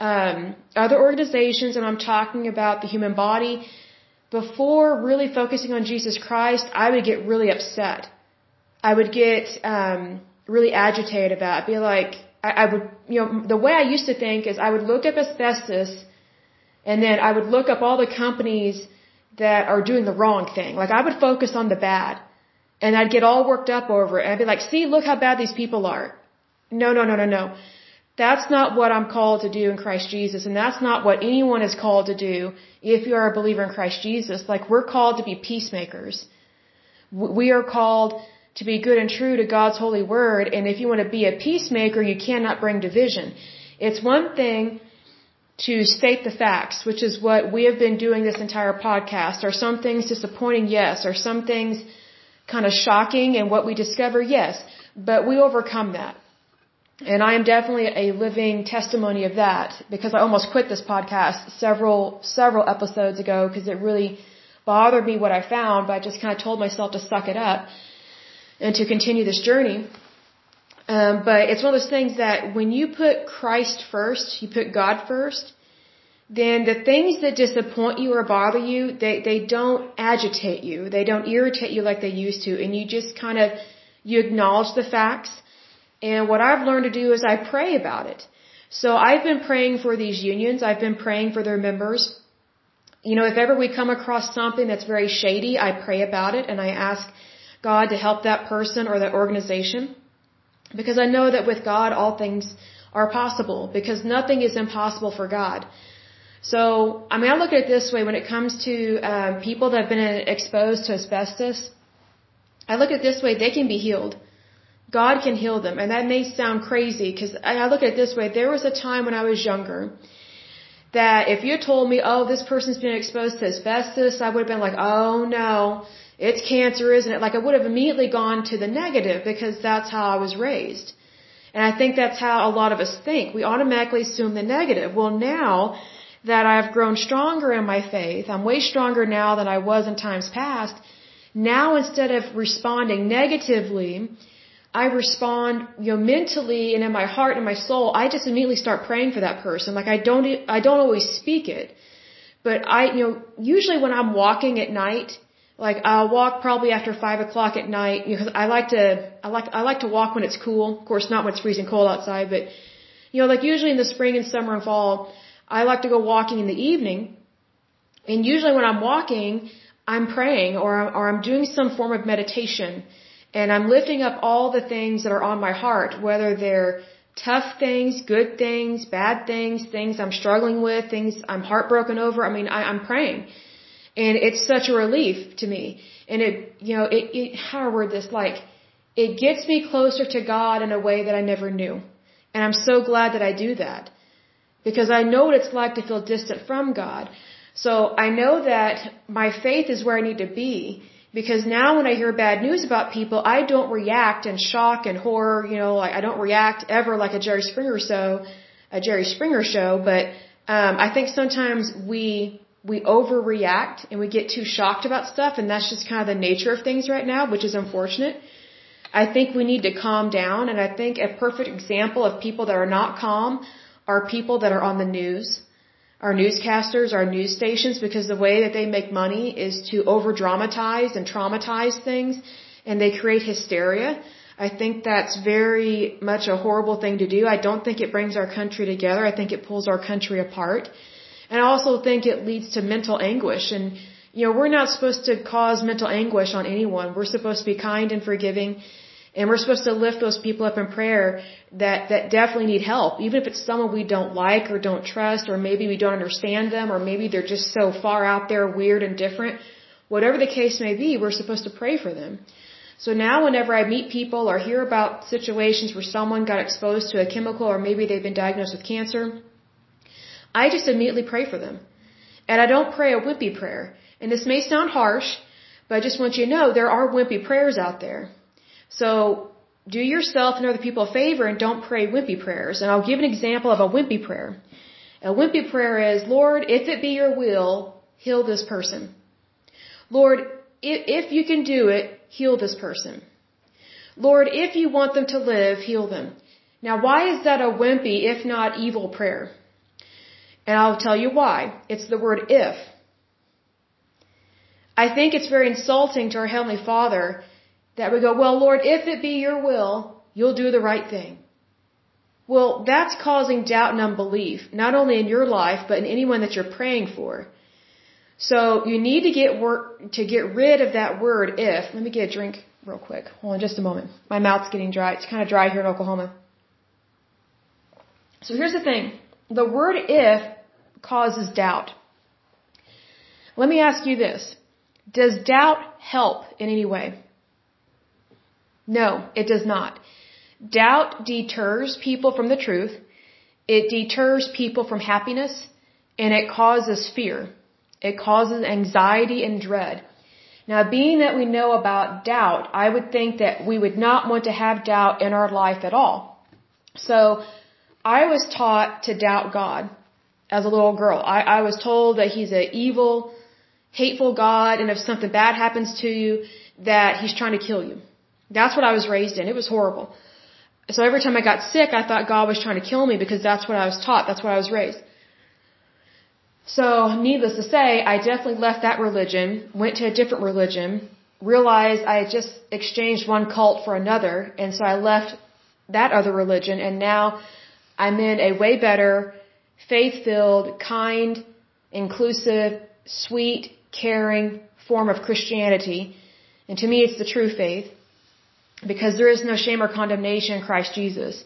um, other organizations and I'm talking about the human body, before really focusing on Jesus Christ, I would get really upset. I would get um, really agitated about it. I'd be like, I, I would, you know, the way I used to think is I would look up asbestos and then I would look up all the companies that are doing the wrong thing. Like I would focus on the bad. And I'd get all worked up over it. And I'd be like, see, look how bad these people are. No, no, no, no, no. That's not what I'm called to do in Christ Jesus. And that's not what anyone is called to do if you are a believer in Christ Jesus. Like we're called to be peacemakers. We are called to be good and true to God's holy word. And if you want to be a peacemaker, you cannot bring division. It's one thing to state the facts, which is what we have been doing this entire podcast. Are some things disappointing? Yes. Are some things kind of shocking and what we discover? Yes. But we overcome that. And I am definitely a living testimony of that because I almost quit this podcast several, several episodes ago because it really bothered me what I found, but I just kind of told myself to suck it up and to continue this journey. Um, but it's one of those things that when you put Christ first, you put God first, then the things that disappoint you or bother you, they, they don't agitate you. They don't irritate you like they used to. And you just kind of, you acknowledge the facts. And what I've learned to do is I pray about it. So I've been praying for these unions. I've been praying for their members. You know, if ever we come across something that's very shady, I pray about it and I ask God to help that person or that organization. Because I know that with God, all things are possible because nothing is impossible for God. So, I mean, I look at it this way when it comes to um, people that have been exposed to asbestos. I look at it this way, they can be healed. God can heal them. And that may sound crazy because I look at it this way. There was a time when I was younger that if you told me, oh, this person's been exposed to asbestos, I would have been like, oh no, it's cancer, isn't it? Like I would have immediately gone to the negative because that's how I was raised. And I think that's how a lot of us think. We automatically assume the negative. Well, now that I've grown stronger in my faith, I'm way stronger now than I was in times past. Now instead of responding negatively, I respond, you know, mentally and in my heart and my soul, I just immediately start praying for that person. Like I don't, I don't always speak it, but I, you know, usually when I'm walking at night, like I'll walk probably after five o'clock at night because I like to I like I like to walk when it's cool. Of course, not when it's freezing cold outside, but you know, like usually in the spring and summer and fall, I like to go walking in the evening. And usually when I'm walking, I'm praying or or I'm doing some form of meditation, and I'm lifting up all the things that are on my heart, whether they're tough things, good things, bad things, things I'm struggling with, things I'm heartbroken over. I mean, I, I'm praying. And it's such a relief to me. And it, you know, it, it, how word this, like, it gets me closer to God in a way that I never knew. And I'm so glad that I do that. Because I know what it's like to feel distant from God. So I know that my faith is where I need to be. Because now when I hear bad news about people, I don't react in shock and horror, you know, like I don't react ever like a Jerry Springer show, a Jerry Springer show, but um, I think sometimes we we overreact and we get too shocked about stuff and that's just kind of the nature of things right now, which is unfortunate. I think we need to calm down and I think a perfect example of people that are not calm are people that are on the news. Our newscasters, our news stations, because the way that they make money is to over dramatize and traumatize things and they create hysteria. I think that's very much a horrible thing to do. I don't think it brings our country together. I think it pulls our country apart. And I also think it leads to mental anguish. And, you know, we're not supposed to cause mental anguish on anyone. We're supposed to be kind and forgiving. And we're supposed to lift those people up in prayer that, that definitely need help. Even if it's someone we don't like or don't trust, or maybe we don't understand them, or maybe they're just so far out there, weird and different. Whatever the case may be, we're supposed to pray for them. So now whenever I meet people or hear about situations where someone got exposed to a chemical or maybe they've been diagnosed with cancer, I just immediately pray for them. And I don't pray a wimpy prayer. And this may sound harsh, but I just want you to know there are wimpy prayers out there. So do yourself and other people a favor and don't pray wimpy prayers. And I'll give an example of a wimpy prayer. A wimpy prayer is, Lord, if it be your will, heal this person. Lord, if you can do it, heal this person. Lord, if you want them to live, heal them. Now, why is that a wimpy, if not evil prayer? And I'll tell you why. It's the word if. I think it's very insulting to our Heavenly Father that we go, well, Lord, if it be your will, you'll do the right thing. Well, that's causing doubt and unbelief, not only in your life, but in anyone that you're praying for. So you need to get work, to get rid of that word if. Let me get a drink real quick. Hold on just a moment. My mouth's getting dry. It's kind of dry here in Oklahoma. So here's the thing. The word if causes doubt. Let me ask you this. Does doubt help in any way? No, it does not. Doubt deters people from the truth. It deters people from happiness and it causes fear. It causes anxiety and dread. Now, being that we know about doubt, I would think that we would not want to have doubt in our life at all. So, I was taught to doubt God as a little girl. I, I was told that He's an evil, hateful God, and if something bad happens to you, that He's trying to kill you. That's what I was raised in. It was horrible. So every time I got sick, I thought God was trying to kill me because that's what I was taught. That's what I was raised. So, needless to say, I definitely left that religion, went to a different religion, realized I had just exchanged one cult for another, and so I left that other religion, and now I'm in a way better, faith-filled, kind, inclusive, sweet, caring form of Christianity. And to me, it's the true faith because there is no shame or condemnation in Christ Jesus.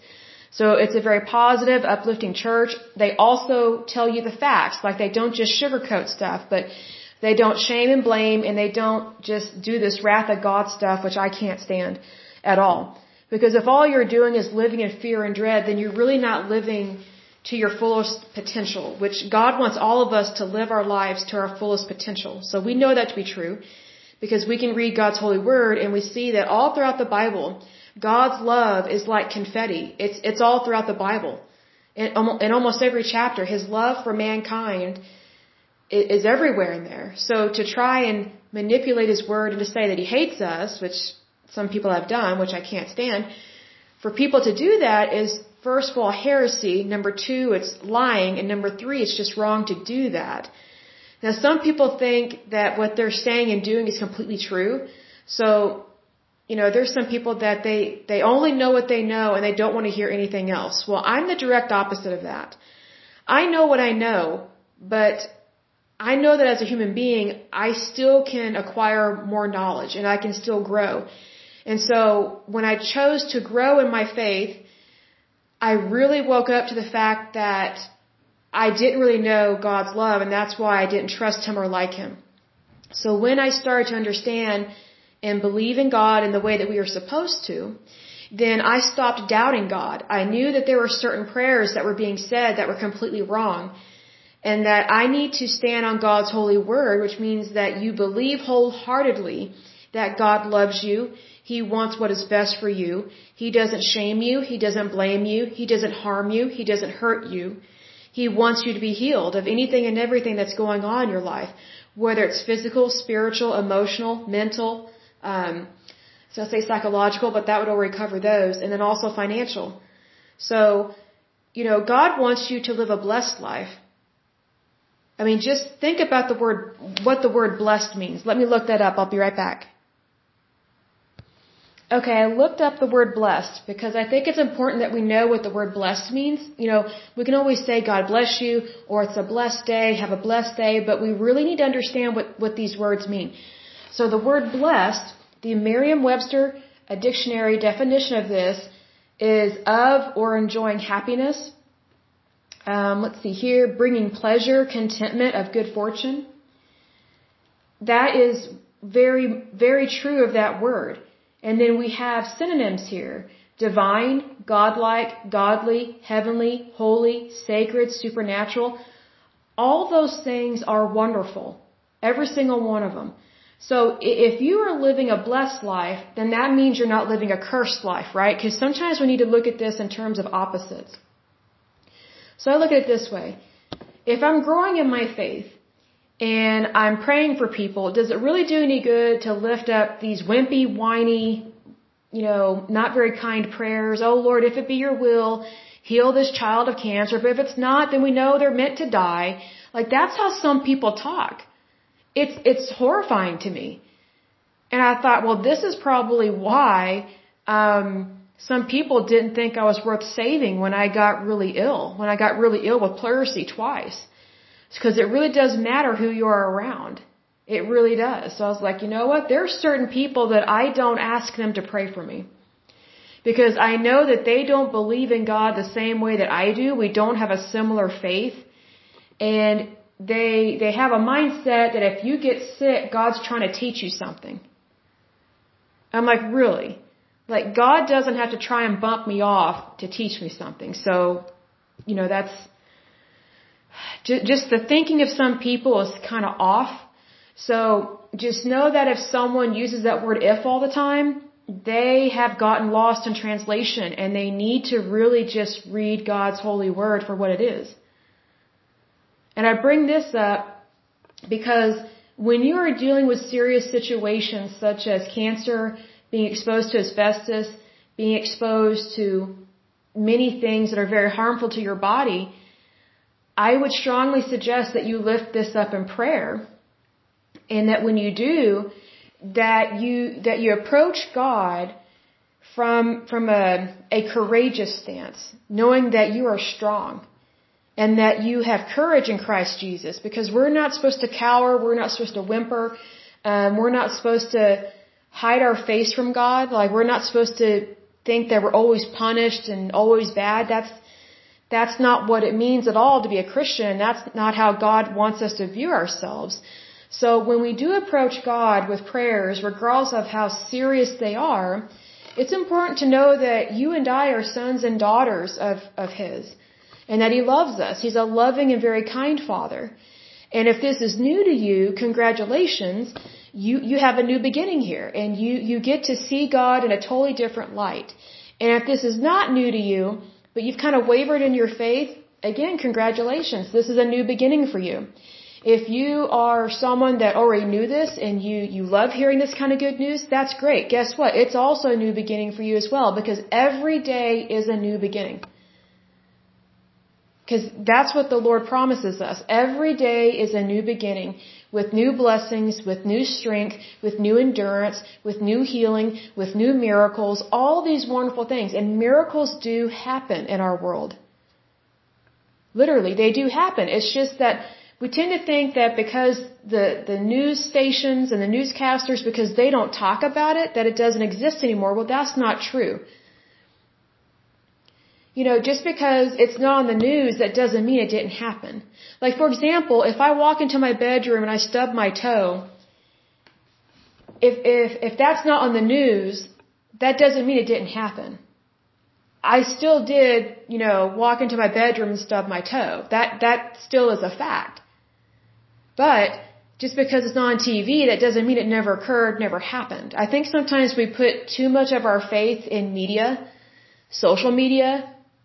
So it's a very positive, uplifting church. They also tell you the facts, like they don't just sugarcoat stuff, but they don't shame and blame and they don't just do this wrath of God stuff, which I can't stand at all. Because if all you're doing is living in fear and dread, then you're really not living to your fullest potential, which God wants all of us to live our lives to our fullest potential. So we know that to be true because we can read God's holy word and we see that all throughout the Bible, God's love is like confetti. It's, it's all throughout the Bible. In, in almost every chapter, His love for mankind is, is everywhere in there. So to try and manipulate His word and to say that He hates us, which some people have done, which I can't stand, for people to do that is first of all heresy, number two, it's lying, and number three, it's just wrong to do that. Now some people think that what they're saying and doing is completely true. So you know, there's some people that they, they only know what they know and they don't want to hear anything else. Well, I'm the direct opposite of that. I know what I know, but I know that as a human being, I still can acquire more knowledge and I can still grow. And so when I chose to grow in my faith, I really woke up to the fact that I didn't really know God's love and that's why I didn't trust Him or like Him. So when I started to understand and believe in God in the way that we are supposed to, then I stopped doubting God. I knew that there were certain prayers that were being said that were completely wrong. And that I need to stand on God's holy word, which means that you believe wholeheartedly that God loves you. He wants what is best for you. He doesn't shame you. He doesn't blame you. He doesn't harm you. He doesn't hurt you. He wants you to be healed of anything and everything that's going on in your life, whether it's physical, spiritual, emotional, mental, um, so I say psychological, but that would already cover those, and then also financial. So, you know, God wants you to live a blessed life. I mean, just think about the word, what the word blessed means. Let me look that up. I'll be right back. Okay, I looked up the word blessed because I think it's important that we know what the word blessed means. You know, we can always say God bless you or it's a blessed day, have a blessed day, but we really need to understand what, what these words mean. So the word blessed, the Merriam-Webster dictionary definition of this is of or enjoying happiness. Um, let's see here, bringing pleasure, contentment of good fortune. That is very, very true of that word. And then we have synonyms here. Divine, godlike, godly, heavenly, holy, sacred, supernatural. All those things are wonderful. Every single one of them. So if you are living a blessed life, then that means you're not living a cursed life, right? Because sometimes we need to look at this in terms of opposites. So I look at it this way. If I'm growing in my faith and I'm praying for people, does it really do any good to lift up these wimpy, whiny, you know, not very kind prayers. Oh Lord, if it be your will, heal this child of cancer. But if it's not, then we know they're meant to die. Like that's how some people talk. It's, it's horrifying to me. And I thought, well, this is probably why, um, some people didn't think I was worth saving when I got really ill, when I got really ill with pleurisy twice. Because it really does matter who you are around. It really does. So I was like, you know what? There's certain people that I don't ask them to pray for me. Because I know that they don't believe in God the same way that I do. We don't have a similar faith. And they, they have a mindset that if you get sick, God's trying to teach you something. I'm like, really? Like, God doesn't have to try and bump me off to teach me something. So, you know, that's, just the thinking of some people is kind of off. So just know that if someone uses that word if all the time, they have gotten lost in translation and they need to really just read God's holy word for what it is. And I bring this up because when you are dealing with serious situations such as cancer, being exposed to asbestos, being exposed to many things that are very harmful to your body, I would strongly suggest that you lift this up in prayer and that when you do, that you, that you approach God from, from a, a courageous stance, knowing that you are strong and that you have courage in Christ Jesus because we're not supposed to cower, we're not supposed to whimper, um, we're not supposed to hide our face from God, like we're not supposed to think that we're always punished and always bad. That's that's not what it means at all to be a Christian. That's not how God wants us to view ourselves. So when we do approach God with prayers, regardless of how serious they are, it's important to know that you and I are sons and daughters of, of His. And that He loves us. He's a loving and very kind Father. And if this is new to you, congratulations. You, you have a new beginning here. And you, you get to see God in a totally different light. And if this is not new to you, but you've kind of wavered in your faith, again, congratulations. This is a new beginning for you. If you are someone that already knew this and you, you love hearing this kind of good news, that's great. Guess what? It's also a new beginning for you as well because every day is a new beginning. Because that's what the Lord promises us. Every day is a new beginning with new blessings, with new strength, with new endurance, with new healing, with new miracles, all these wonderful things. And miracles do happen in our world. Literally, they do happen. It's just that we tend to think that because the, the news stations and the newscasters, because they don't talk about it, that it doesn't exist anymore. Well, that's not true you know, just because it's not on the news, that doesn't mean it didn't happen. Like, for example, if I walk into my bedroom and I stub my toe, if, if, if that's not on the news, that doesn't mean it didn't happen. I still did, you know, walk into my bedroom and stub my toe. That, that still is a fact. But, just because it's not on TV, that doesn't mean it never occurred, never happened. I think sometimes we put too much of our faith in media, social media,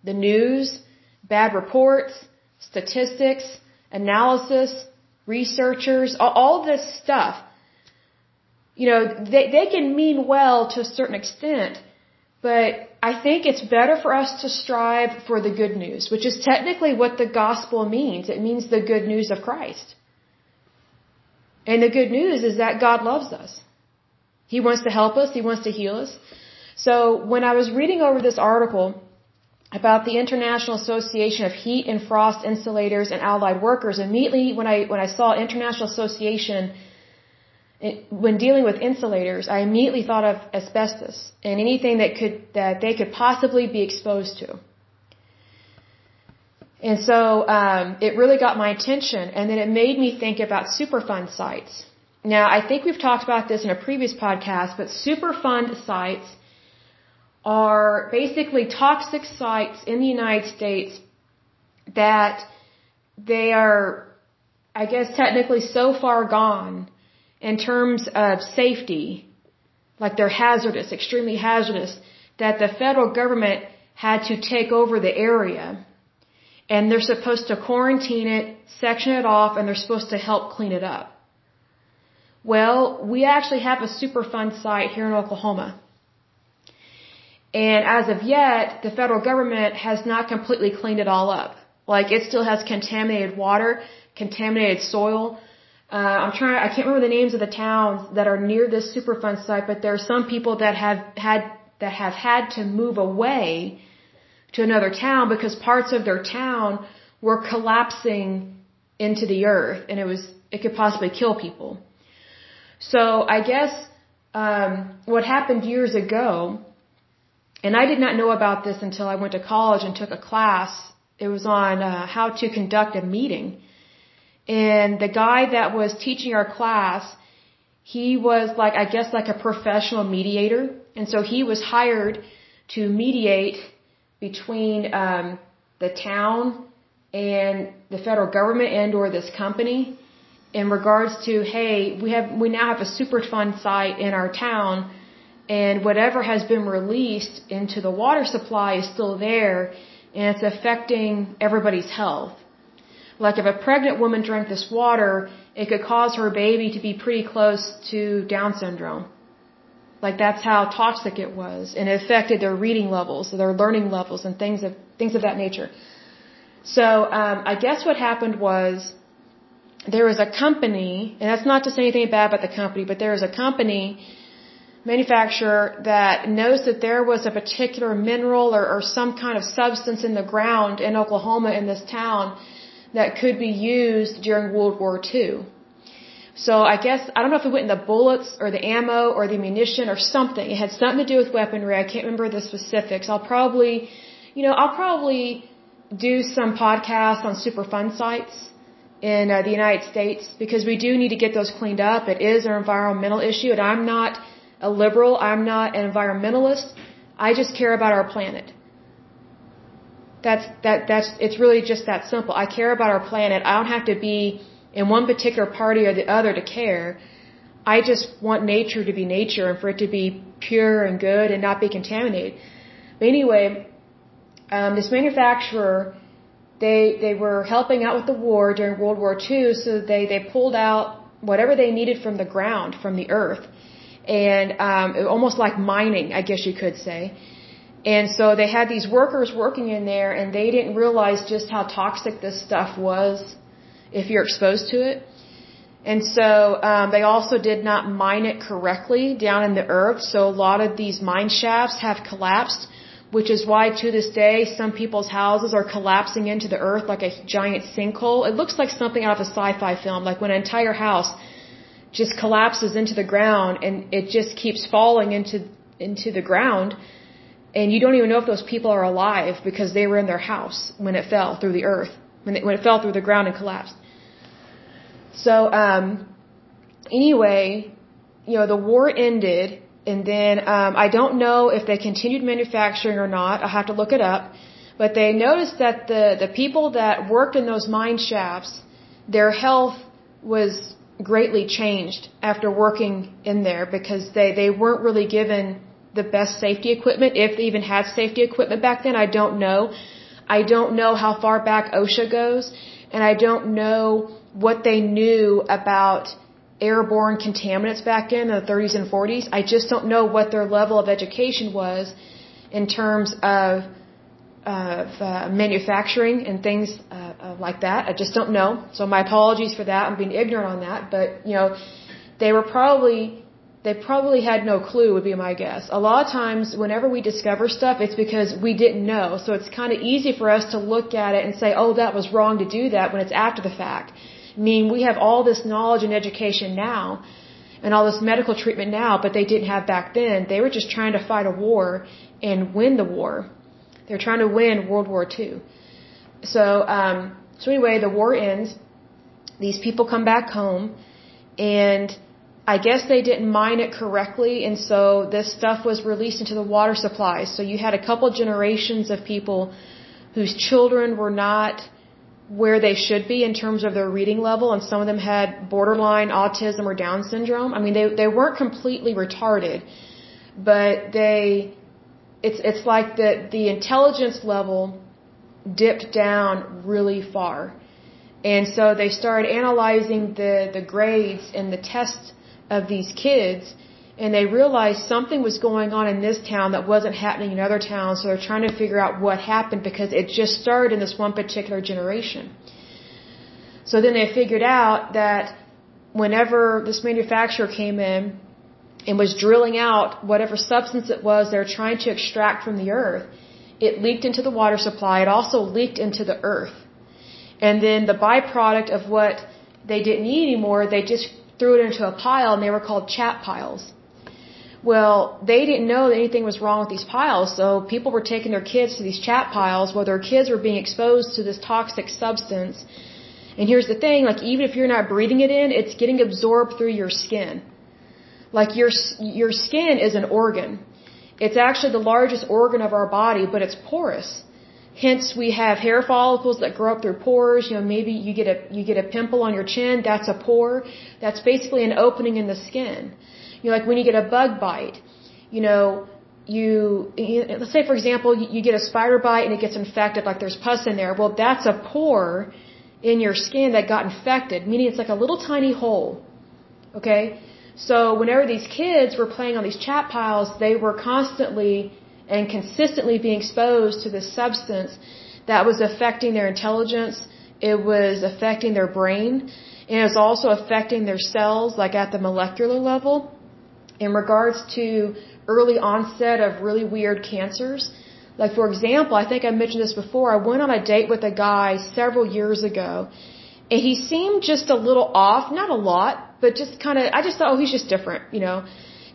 the news, bad reports, statistics, analysis, researchers, all this stuff. You know, they, they can mean well to a certain extent, but I think it's better for us to strive for the good news, which is technically what the gospel means. It means the good news of Christ. And the good news is that God loves us. He wants to help us. He wants to heal us. So when I was reading over this article, about the International Association of Heat and Frost Insulators and Allied Workers. Immediately when I when I saw International Association when dealing with insulators, I immediately thought of asbestos and anything that could that they could possibly be exposed to. And so um, it really got my attention, and then it made me think about Superfund sites. Now, I think we've talked about this in a previous podcast, but Superfund sites are basically toxic sites in the United States that they are, I guess, technically so far gone in terms of safety, like they're hazardous, extremely hazardous, that the federal government had to take over the area and they're supposed to quarantine it, section it off, and they're supposed to help clean it up. Well, we actually have a Superfund site here in Oklahoma. And as of yet, the federal government has not completely cleaned it all up. Like it still has contaminated water, contaminated soil. Uh, I'm trying, I can't remember the names of the towns that are near this Superfund site, but there are some people that have had, that have had to move away to another town because parts of their town were collapsing into the earth and it was, it could possibly kill people. So I guess, um, what happened years ago, and I did not know about this until I went to college and took a class. It was on uh, how to conduct a meeting. And the guy that was teaching our class, he was like, I guess like a professional mediator. And so he was hired to mediate between um, the town and the federal government and or this company in regards to hey we have we now have a superfund site in our town and whatever has been released into the water supply is still there and it's affecting everybody's health. Like if a pregnant woman drank this water it could cause her baby to be pretty close to down syndrome. Like that's how toxic it was and it affected their reading levels their learning levels and things of things of that nature. So um, i guess what happened was there was a company, and that's not to say anything bad about the company, but there was a company, manufacturer, that knows that there was a particular mineral or, or some kind of substance in the ground in Oklahoma in this town that could be used during World War II. So I guess, I don't know if it went in the bullets or the ammo or the ammunition or something. It had something to do with weaponry. I can't remember the specifics. I'll probably, you know, I'll probably do some podcasts on Superfund sites in uh, the United States because we do need to get those cleaned up. It is an environmental issue, and I'm not a liberal. I'm not an environmentalist. I just care about our planet. That's that. That's it's really just that simple. I care about our planet. I don't have to be in one particular party or the other to care. I just want nature to be nature and for it to be pure and good and not be contaminated. But anyway, um, this manufacturer they they were helping out with the war during World War II, so they they pulled out whatever they needed from the ground, from the earth, and um, almost like mining, I guess you could say. And so they had these workers working in there, and they didn't realize just how toxic this stuff was if you're exposed to it. And so um, they also did not mine it correctly down in the earth, so a lot of these mine shafts have collapsed which is why to this day some people's houses are collapsing into the earth like a giant sinkhole. It looks like something out of a sci-fi film, like when an entire house just collapses into the ground and it just keeps falling into into the ground and you don't even know if those people are alive because they were in their house when it fell through the earth when it, when it fell through the ground and collapsed so um anyway you know the war ended and then um, I don't know if they continued manufacturing or not. I have to look it up. But they noticed that the the people that worked in those mine shafts, their health was greatly changed after working in there because they they weren't really given the best safety equipment if they even had safety equipment back then. I don't know. I don't know how far back OSHA goes, and I don't know what they knew about airborne contaminants back in the 30s and 40s. I just don't know what their level of education was in terms of, of uh, manufacturing and things uh, uh, like that. I just don't know. So my apologies for that. I'm being ignorant on that. But, you know, they were probably, they probably had no clue would be my guess. A lot of times whenever we discover stuff, it's because we didn't know. So it's kind of easy for us to look at it and say, oh, that was wrong to do that when it's after the fact. I mean, we have all this knowledge and education now and all this medical treatment now, but they didn't have back then. They were just trying to fight a war and win the war. They're trying to win World War II. So, um, so anyway, the war ends. These people come back home and I guess they didn't mine it correctly, and so this stuff was released into the water supplies. So you had a couple generations of people whose children were not where they should be in terms of their reading level, and some of them had borderline autism or Down syndrome. I mean, they they weren't completely retarded, but they it's it's like the the intelligence level dipped down really far. And so they started analyzing the the grades and the tests of these kids and they realized something was going on in this town that wasn't happening in other towns. So they're trying to figure out what happened because it just started in this one particular generation. So then they figured out that whenever this manufacturer came in and was drilling out whatever substance it was they're trying to extract from the earth, it leaked into the water supply. It also leaked into the earth. And then the byproduct of what they didn't need anymore, they just threw it into a pile and they were called chat piles. Well, they didn't know that anything was wrong with these piles, so people were taking their kids to these chat piles where their kids were being exposed to this toxic substance. And here's the thing, like even if you're not breathing it in, it's getting absorbed through your skin. Like your your skin is an organ. It's actually the largest organ of our body, but it's porous. Hence, we have hair follicles that grow up through pores. You know, maybe you get a you get a pimple on your chin. That's a pore. That's basically an opening in the skin. You know, like when you get a bug bite. You know, you let's say for example you get a spider bite and it gets infected. Like there's pus in there. Well, that's a pore in your skin that got infected, meaning it's like a little tiny hole. Okay. So whenever these kids were playing on these chat piles, they were constantly and consistently being exposed to this substance that was affecting their intelligence. It was affecting their brain. And it was also affecting their cells, like at the molecular level. In regards to early onset of really weird cancers. Like, for example, I think I mentioned this before. I went on a date with a guy several years ago. And he seemed just a little off, not a lot, but just kind of, I just thought, oh, he's just different, you know.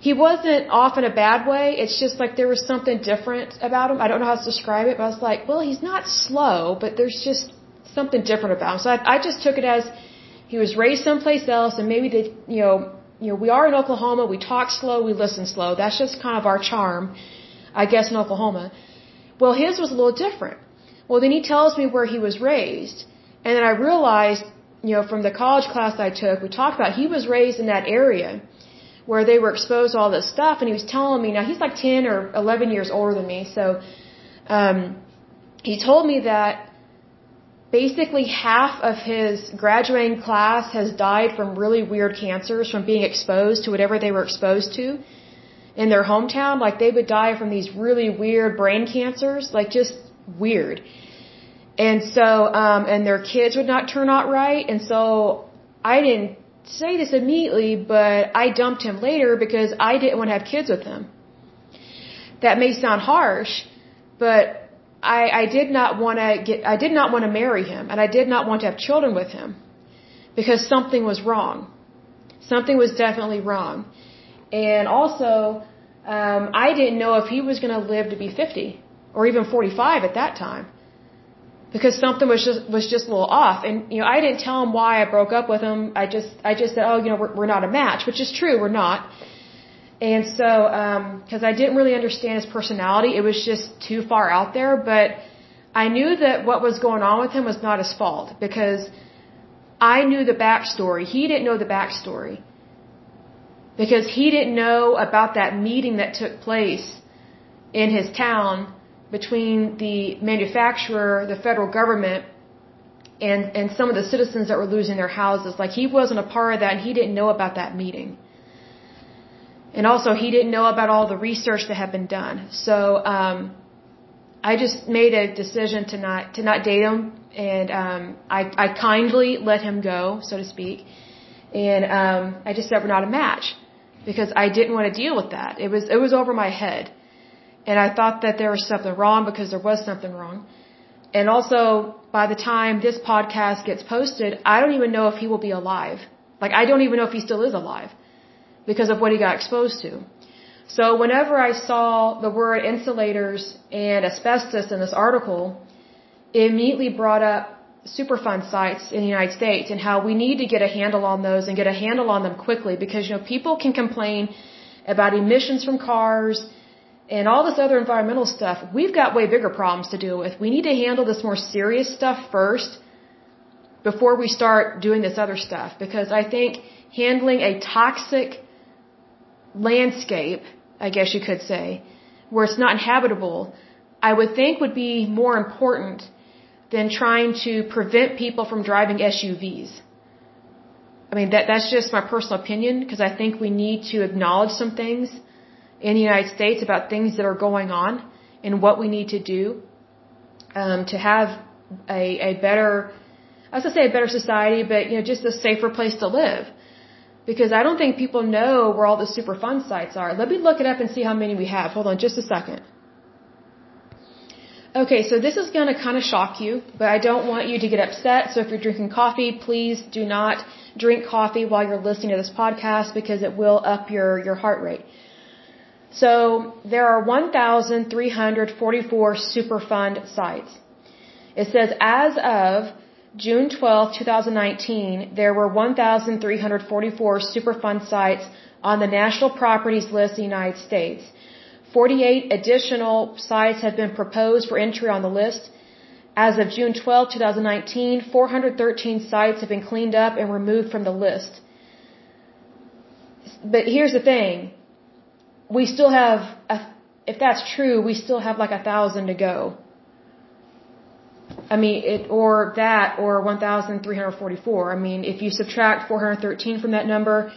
He wasn't off in a bad way. It's just like there was something different about him. I don't know how to describe it, but I was like, well, he's not slow, but there's just something different about him. So I, I just took it as he was raised someplace else, and maybe they, you know, you know, we are in Oklahoma. We talk slow, we listen slow. That's just kind of our charm, I guess, in Oklahoma. Well, his was a little different. Well, then he tells me where he was raised, and then I realized you know, from the college class I took, we talked about he was raised in that area where they were exposed to all this stuff, and he was telling me now he's like 10 or 11 years older than me, so um, he told me that basically half of his graduating class has died from really weird cancers from being exposed to whatever they were exposed to in their hometown. Like they would die from these really weird brain cancers, like just weird. And so, um, and their kids would not turn out right. And so I didn't say this immediately, but I dumped him later because I didn't want to have kids with him. That may sound harsh, but I, I did not want to get, I did not want to marry him and I did not want to have children with him because something was wrong. Something was definitely wrong. And also, um, I didn't know if he was going to live to be 50 or even 45 at that time because something was just was just a little off. And you know, I didn't tell him why I broke up with him. I just I just said, oh, you know, we're, we're not a match, which is true, we're not. And so, because um, I didn't really understand his personality, it was just too far out there. But I knew that what was going on with him was not his fault because I knew the backstory. He didn't know the backstory because he didn't know about that meeting that took place in his town between the manufacturer, the federal government, and, and some of the citizens that were losing their houses. Like he wasn't a part of that and he didn't know about that meeting. And also he didn't know about all the research that had been done. So, um, I just made a decision to not, to not date him and, um, I, I kindly let him go, so to speak. And, um, I just said we're not a match because I didn't want to deal with that. It was, it was over my head. And I thought that there was something wrong because there was something wrong. And also, by the time this podcast gets posted, I don't even know if he will be alive. Like, I don't even know if he still is alive because of what he got exposed to. So whenever I saw the word insulators and asbestos in this article, it immediately brought up Superfund sites in the United States and how we need to get a handle on those and get a handle on them quickly because, you know, people can complain about emissions from cars and all this other environmental stuff, we've got way bigger problems to deal with. We need to handle this more serious stuff first before we start doing this other stuff. Because I think handling a toxic landscape, I guess you could say, where it's not inhabitable, I would think would be more important than trying to prevent people from driving SUVs. I mean, that, that's just my personal opinion because I think we need to acknowledge some things in the United States about things that are going on and what we need to do um, to have a, a better, I was gonna say a better society, but you know, just a safer place to live. Because I don't think people know where all the Superfund sites are. Let me look it up and see how many we have. Hold on just a second. Okay, so this is going to kind of shock you, but I don't want you to get upset. So if you're drinking coffee, please do not drink coffee while you're listening to this podcast because it will up your, your heart rate. So there are 1,344 Superfund sites. It says as of June 12, 2019, there were 1,344 Superfund sites on the National Priorities List of the United States. 48 additional sites have been proposed for entry on the list. As of June 12, 2019, 413 sites have been cleaned up and removed from the list. But here's the thing. We still have, a, if that's true, we still have like a thousand to go. I mean, it, or that, or 1,344. I mean, if you subtract 413 from that number,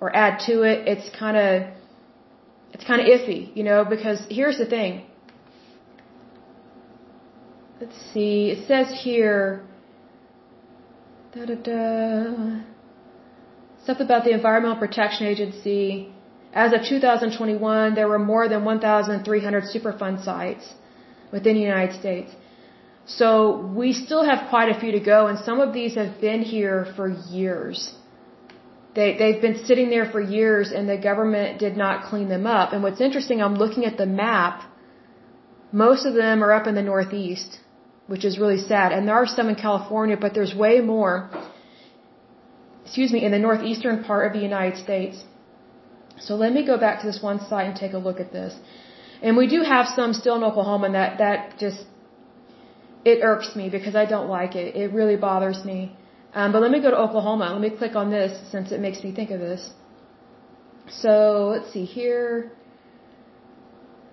or add to it, it's kind of, it's kind of iffy, you know, because here's the thing. Let's see, it says here, da da da, stuff about the Environmental Protection Agency. As of 2021, there were more than 1,300 Superfund sites within the United States. So we still have quite a few to go, and some of these have been here for years. They, they've been sitting there for years, and the government did not clean them up. And what's interesting, I'm looking at the map. Most of them are up in the Northeast, which is really sad. And there are some in California, but there's way more, excuse me, in the northeastern part of the United States. So let me go back to this one site and take a look at this. And we do have some still in Oklahoma, and that, that just it irks me because I don't like it. It really bothers me. Um, but let me go to Oklahoma. Let me click on this since it makes me think of this. So let's see here.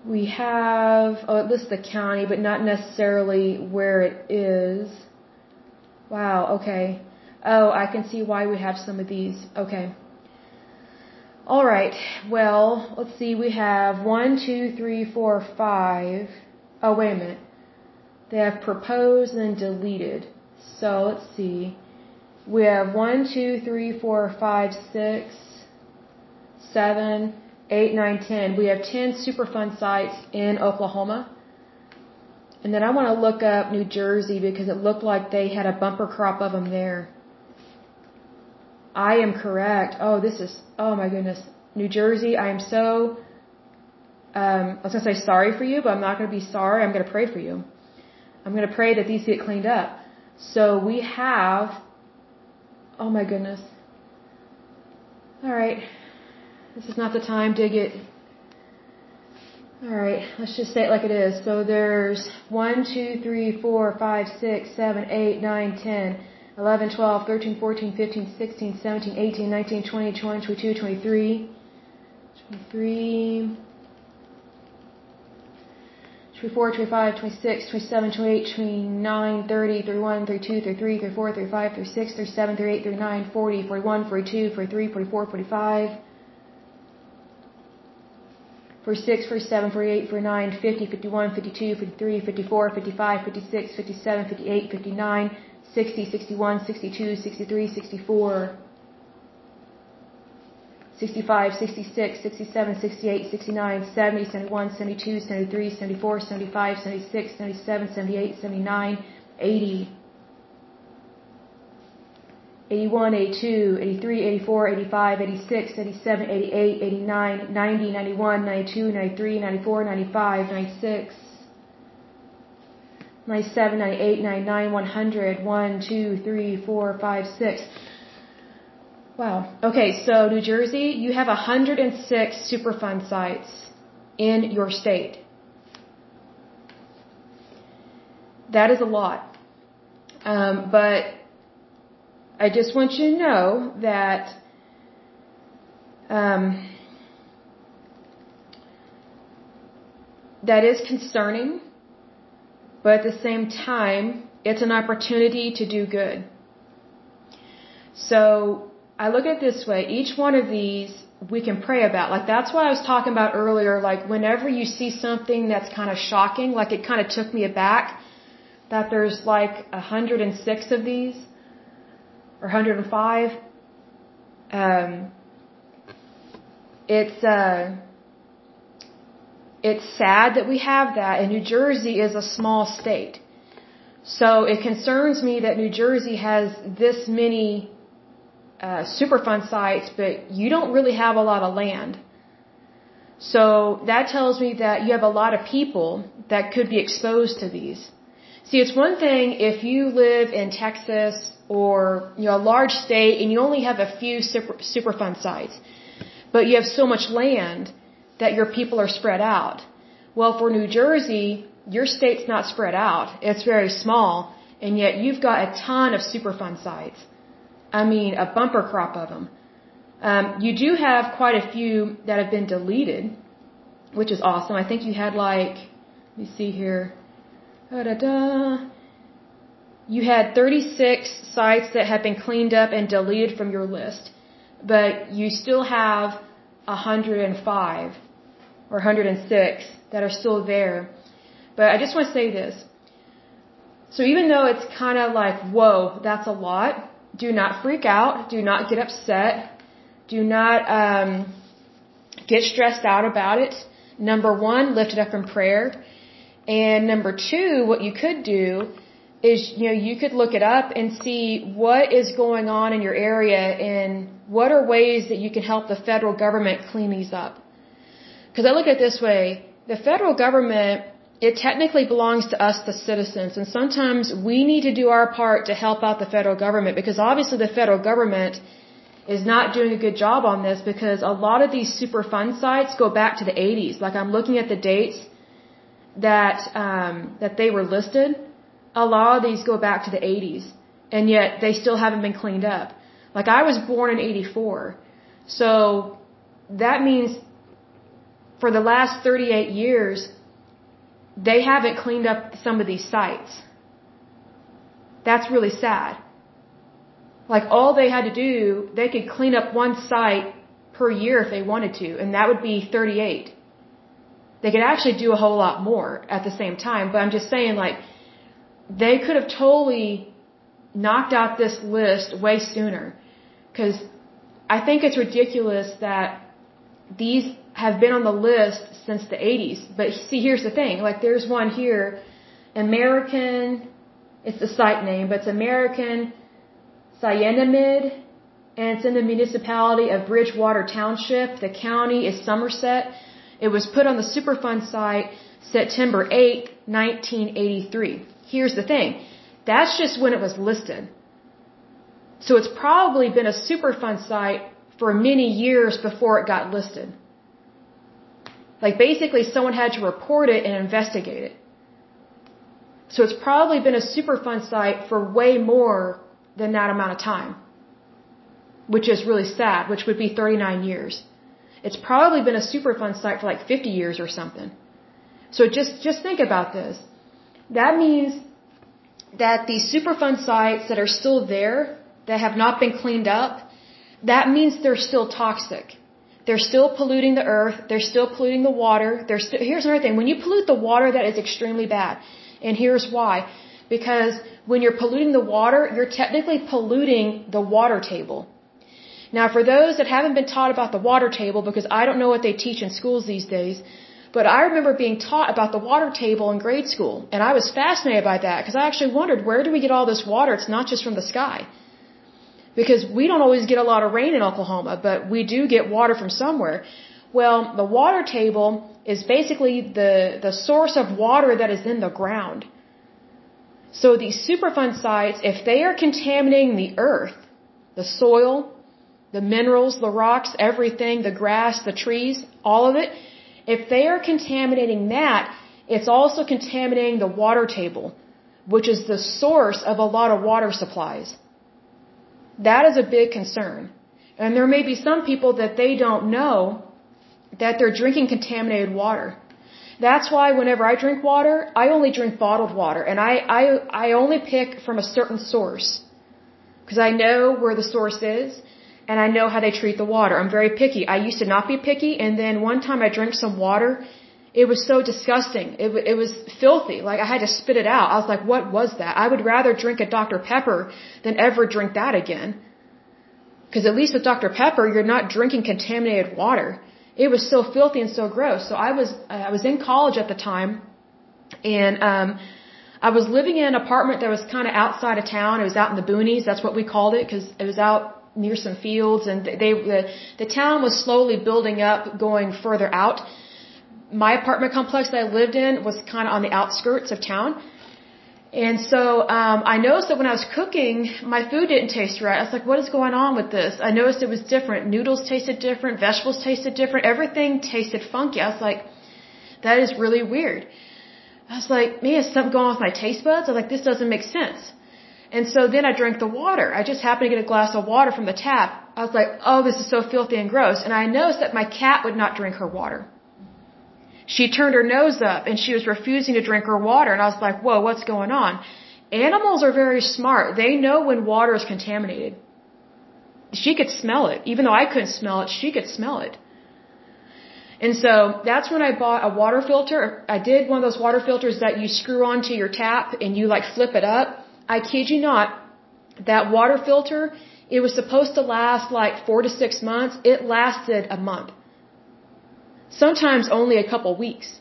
We have, oh, it lists the county, but not necessarily where it is. Wow, okay. Oh, I can see why we have some of these. Okay. All right. Well, let's see. We have one, two, three, four, five. Oh, wait a minute. They have proposed and deleted. So let's see. We have one, two, three, four, five, six, seven, eight, nine, ten. We have 10 Superfund sites in Oklahoma. And then I want to look up New Jersey because it looked like they had a bumper crop of them there. I am correct. Oh, this is, oh my goodness. New Jersey, I am so, um, I was going to say sorry for you, but I'm not going to be sorry. I'm going to pray for you. I'm going to pray that these get cleaned up. So we have, oh my goodness. All right. This is not the time to get, all right, let's just say it like it is. So there's 1, 2, 3, 4, 5, 6, 7, 8, 9, 10, 11, 12, 13, 14, 15, 16, 17, 18, 19, 20, 21, 22, 23, 23, 24, 25, 26, 27, 28, 29, 30, 31, 32, 33, 34, 35, 36, 37, 38, 39, 40, 41, 42, 43, 44, 45, 46, 47, 48, 49, 50, 51, 52, 53, 54, 55, 56, 57, 58, 59, 60, 61, 62, 63, 64, 65, 66, 67, 68, 69, 70, 71, 72, 73, 74, 75, 76, 77, 78, 79, 80, 81, 82, 83, 84, 85, 86, 87, 88, 89, 90, 91, 92, 93, 94, 95, 96, 97, 98, 99, 100, 1, 2, 3, 4, 5, 6. Wow. Okay, so New Jersey, you have 106 Superfund sites in your state. That is a lot. Um, but I just want you to know that um, that is concerning, but at the same time, it's an opportunity to do good. So I look at this way. Each one of these we can pray about. Like that's what I was talking about earlier. Like whenever you see something that's kind of shocking, like it kind of took me aback that there's like 106 of these or 105. Um, it's uh, it's sad that we have that, and New Jersey is a small state. So it concerns me that New Jersey has this many uh, Superfund sites, but you don't really have a lot of land. So that tells me that you have a lot of people that could be exposed to these. See, it's one thing if you live in Texas or you know a large state and you only have a few super, Superfund sites, but you have so much land that your people are spread out. Well, for New Jersey, your state's not spread out; it's very small, and yet you've got a ton of Superfund sites. I mean, a bumper crop of them. Um, you do have quite a few that have been deleted, which is awesome. I think you had like, let me see here. Da, da, da. You had 36 sites that have been cleaned up and deleted from your list, but you still have 105 or 106 that are still there. But I just want to say this. So even though it's kind of like, whoa, that's a lot, do not freak out. Do not get upset. Do not um, get stressed out about it. Number one, lift it up in prayer. And number two, what you could do is, you know, you could look it up and see what is going on in your area and what are ways that you can help the federal government clean these up. Because I look at it this way, the federal government it technically belongs to us, the citizens, and sometimes we need to do our part to help out the federal government because obviously the federal government is not doing a good job on this because a lot of these Superfund sites go back to the 80s. Like I'm looking at the dates that um, that they were listed. A lot of these go back to the 80s, and yet they still haven't been cleaned up. Like I was born in 84, so that means for the last 38 years they haven't cleaned up some of these sites. That's really sad. Like all they had to do, they could clean up one site per year if they wanted to, and that would be 38. They could actually do a whole lot more at the same time, but I'm just saying like, they could have totally knocked out this list way sooner. Cause I think it's ridiculous that these have been on the list since the 80s. But see, here's the thing. Like, there's one here, American, it's the site name, but it's American Cyanamid, and it's in the municipality of Bridgewater Township. The county is Somerset. It was put on the Superfund site September 8, 1983. Here's the thing. That's just when it was listed. So it's probably been a Superfund site for many years before it got listed. Like basically someone had to report it and investigate it. So it's probably been a Superfund site for way more than that amount of time. Which is really sad, which would be 39 years. It's probably been a Superfund site for like 50 years or something. So just, just think about this. That means that these Superfund sites that are still there, that have not been cleaned up, that means they're still toxic. They're still polluting the earth. They're still polluting the water. There's here's another thing. When you pollute the water, that is extremely bad. And here's why. Because when you're polluting the water, you're technically polluting the water table. Now, for those that haven't been taught about the water table, because I don't know what they teach in schools these days, but I remember being taught about the water table in grade school. And I was fascinated by that because I actually wondered, where do we get all this water? It's not just from the sky because we don't always get a lot of rain in Oklahoma, but we do get water from somewhere. Well, the water table is basically the, the source of water that is in the ground. So these Superfund sites, if they are contaminating the earth, the soil, the minerals, the rocks, everything, the grass, the trees, all of it, if they are contaminating that, it's also contaminating the water table, which is the source of a lot of water supplies. That is a big concern. And there may be some people that they don't know that they're drinking contaminated water. That's why whenever I drink water, I only drink bottled water and I, I, I only pick from a certain source. Because I know where the source is. and I know how they treat the water. I'm very picky. I used to not be picky, and then one time I drank some water. It was so disgusting. It, it was filthy. Like I had to spit it out. I was like, what was that? I would rather drink a Dr. Pepper than ever drink that again. Because at least with Dr. Pepper, you're not drinking contaminated water. It was so filthy and so gross. So I was, I was in college at the time, and, um, I was living in an apartment that was kind of outside of town. It was out in the boonies. That's what we called it because it was out near some fields and they the, the town was slowly building up going further out my apartment complex that i lived in was kind of on the outskirts of town. And so um i noticed that when i was cooking my food didn't taste right. I was like what is going on with this? I noticed it was different. Noodles tasted different. Vegetables tasted different. Everything tasted funky. I was like that is really weird. I was like man is something going on with my taste buds? I was like this doesn't make sense. And so then I drank the water. I just happened to get a glass of water from the tap. I was like, oh, this is so filthy and gross. And I noticed that my cat would not drink her water. She turned her nose up and she was refusing to drink her water. And I was like, whoa, what's going on? Animals are very smart. They know when water is contaminated. She could smell it. Even though I couldn't smell it, she could smell it. And so that's when I bought a water filter. I did one of those water filters that you screw onto your tap and you like flip it up I kid you not, that water filter, it was supposed to last like four to six months. It lasted a month. Sometimes only a couple weeks.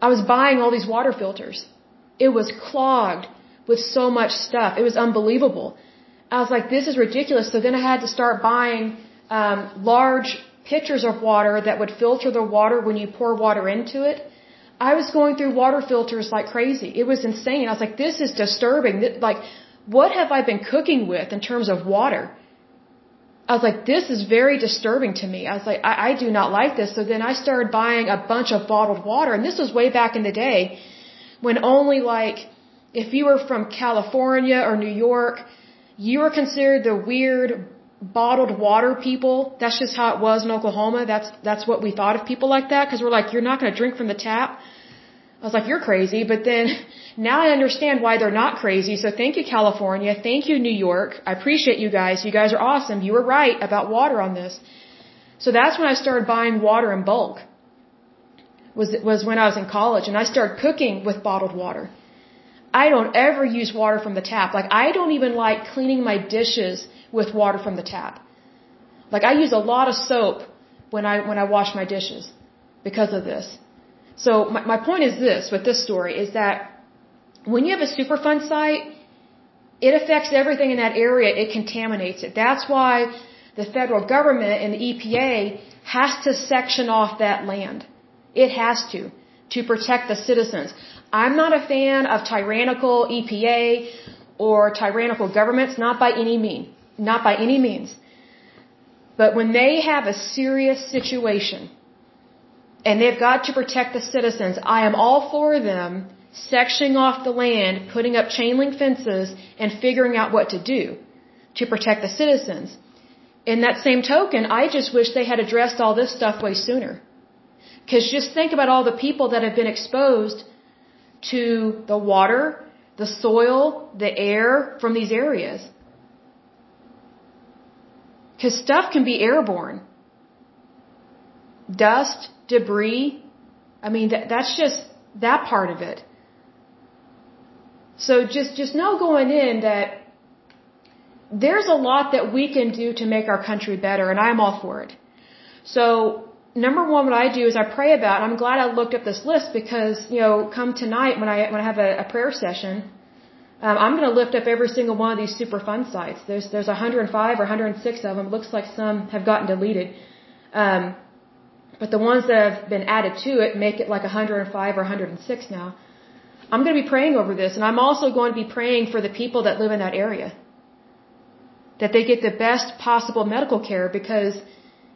I was buying all these water filters. It was clogged with so much stuff. It was unbelievable. I was like, this is ridiculous. So then I had to start buying um, large pitchers of water that would filter the water when you pour water into it. I was going through water filters like crazy. It was insane. I was like, this is disturbing. Like, what have I been cooking with in terms of water? I was like, this is very disturbing to me. I was like, I, I do not like this. So then I started buying a bunch of bottled water. And this was way back in the day when only like, if you were from California or New York, you were considered the weird bottled water people. That's just how it was in Oklahoma. That's that's what we thought of people like that because we're like, you're not going to drink from the tap. I was like, you're crazy. But then now I understand why they're not crazy. So thank you, California. Thank you, New York. I appreciate you guys. You guys are awesome. You were right about water on this. So that's when I started buying water in bulk. Was was when I was in college and I started cooking with bottled water. I don't ever use water from the tap. Like I don't even like cleaning my dishes with water from the tap. Like I use a lot of soap when I when I wash my dishes because of this. So my, my point is this with this story is that when you have a Superfund site, it affects everything in that area. It contaminates it. That's why the federal government and the EPA has to section off that land. It has to to protect the citizens. I'm not a fan of tyrannical EPA or tyrannical governments, not by any means. Not by any means. But when they have a serious situation and they've got to protect the citizens, I am all for them sectioning off the land, putting up chain link fences, and figuring out what to do to protect the citizens. In that same token, I just wish they had addressed all this stuff way sooner. Because just think about all the people that have been exposed to the water, the soil, the air from these areas. Because stuff can be airborne. Dust, debris. I mean, that, that's just that part of it. So just, just know going in that there's a lot that we can do to make our country better, and I'm all for it. So, number one, what I do is I pray about. I'm glad I looked up this list because you know, come tonight when I when I have a, a prayer session, um, I'm going to lift up every single one of these Superfund sites. There's there's 105 or 106 of them. Looks like some have gotten deleted. Um, but the ones that have been added to it make it like 105 or 106 now. I'm going to be praying over this, and I'm also going to be praying for the people that live in that area. That they get the best possible medical care because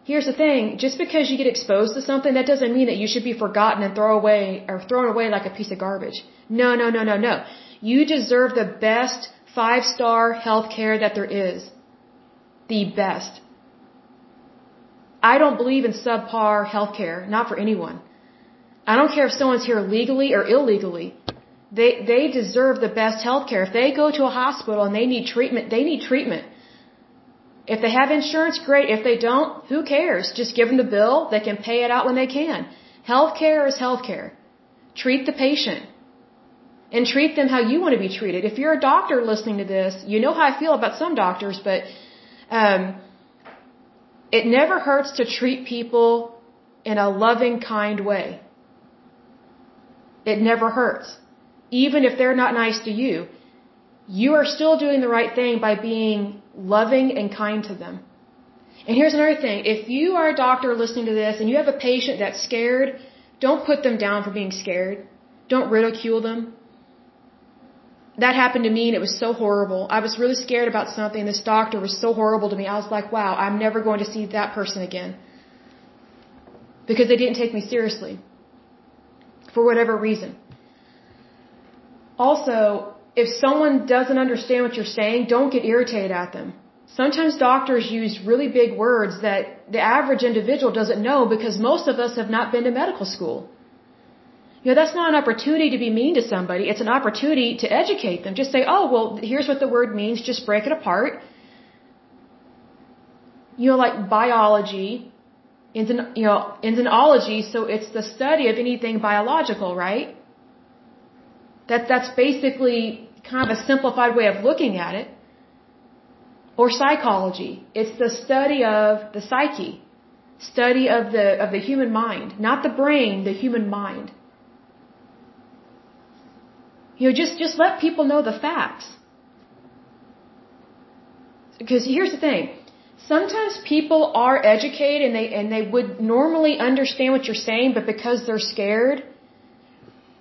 here's the thing, just because you get exposed to something, that doesn't mean that you should be forgotten and thrown away or thrown away like a piece of garbage. No, no, no, no, no. You deserve the best five star health care that there is. The best. I don't believe in subpar health care, not for anyone. I don't care if someone's here legally or illegally. They, they deserve the best health care. If they go to a hospital and they need treatment, they need treatment. If they have insurance, great. If they don't, who cares? Just give them the bill. They can pay it out when they can. Healthcare is healthcare. Treat the patient. And treat them how you want to be treated. If you're a doctor listening to this, you know how I feel about some doctors, but um, it never hurts to treat people in a loving, kind way. It never hurts. Even if they're not nice to you, you are still doing the right thing by being loving and kind to them. And here's another thing. If you are a doctor listening to this and you have a patient that's scared, don't put them down for being scared. Don't ridicule them. That happened to me and it was so horrible. I was really scared about something. This doctor was so horrible to me. I was like, wow, I'm never going to see that person again. Because they didn't take me seriously. For whatever reason. Also, if someone doesn't understand what you're saying, don't get irritated at them. Sometimes doctors use really big words that the average individual doesn't know because most of us have not been to medical school. You know, that's not an opportunity to be mean to somebody. It's an opportunity to educate them. Just say, oh, well, here's what the word means. Just break it apart. You know, like biology, you know, enzymology, so it's the study of anything biological, right? That, that's basically kind of a simplified way of looking at it. Or psychology. It's the study of the psyche. Study of the, of the human mind. Not the brain, the human mind. You know, just, just let people know the facts. Because here's the thing. Sometimes people are educated and they, and they would normally understand what you're saying, but because they're scared,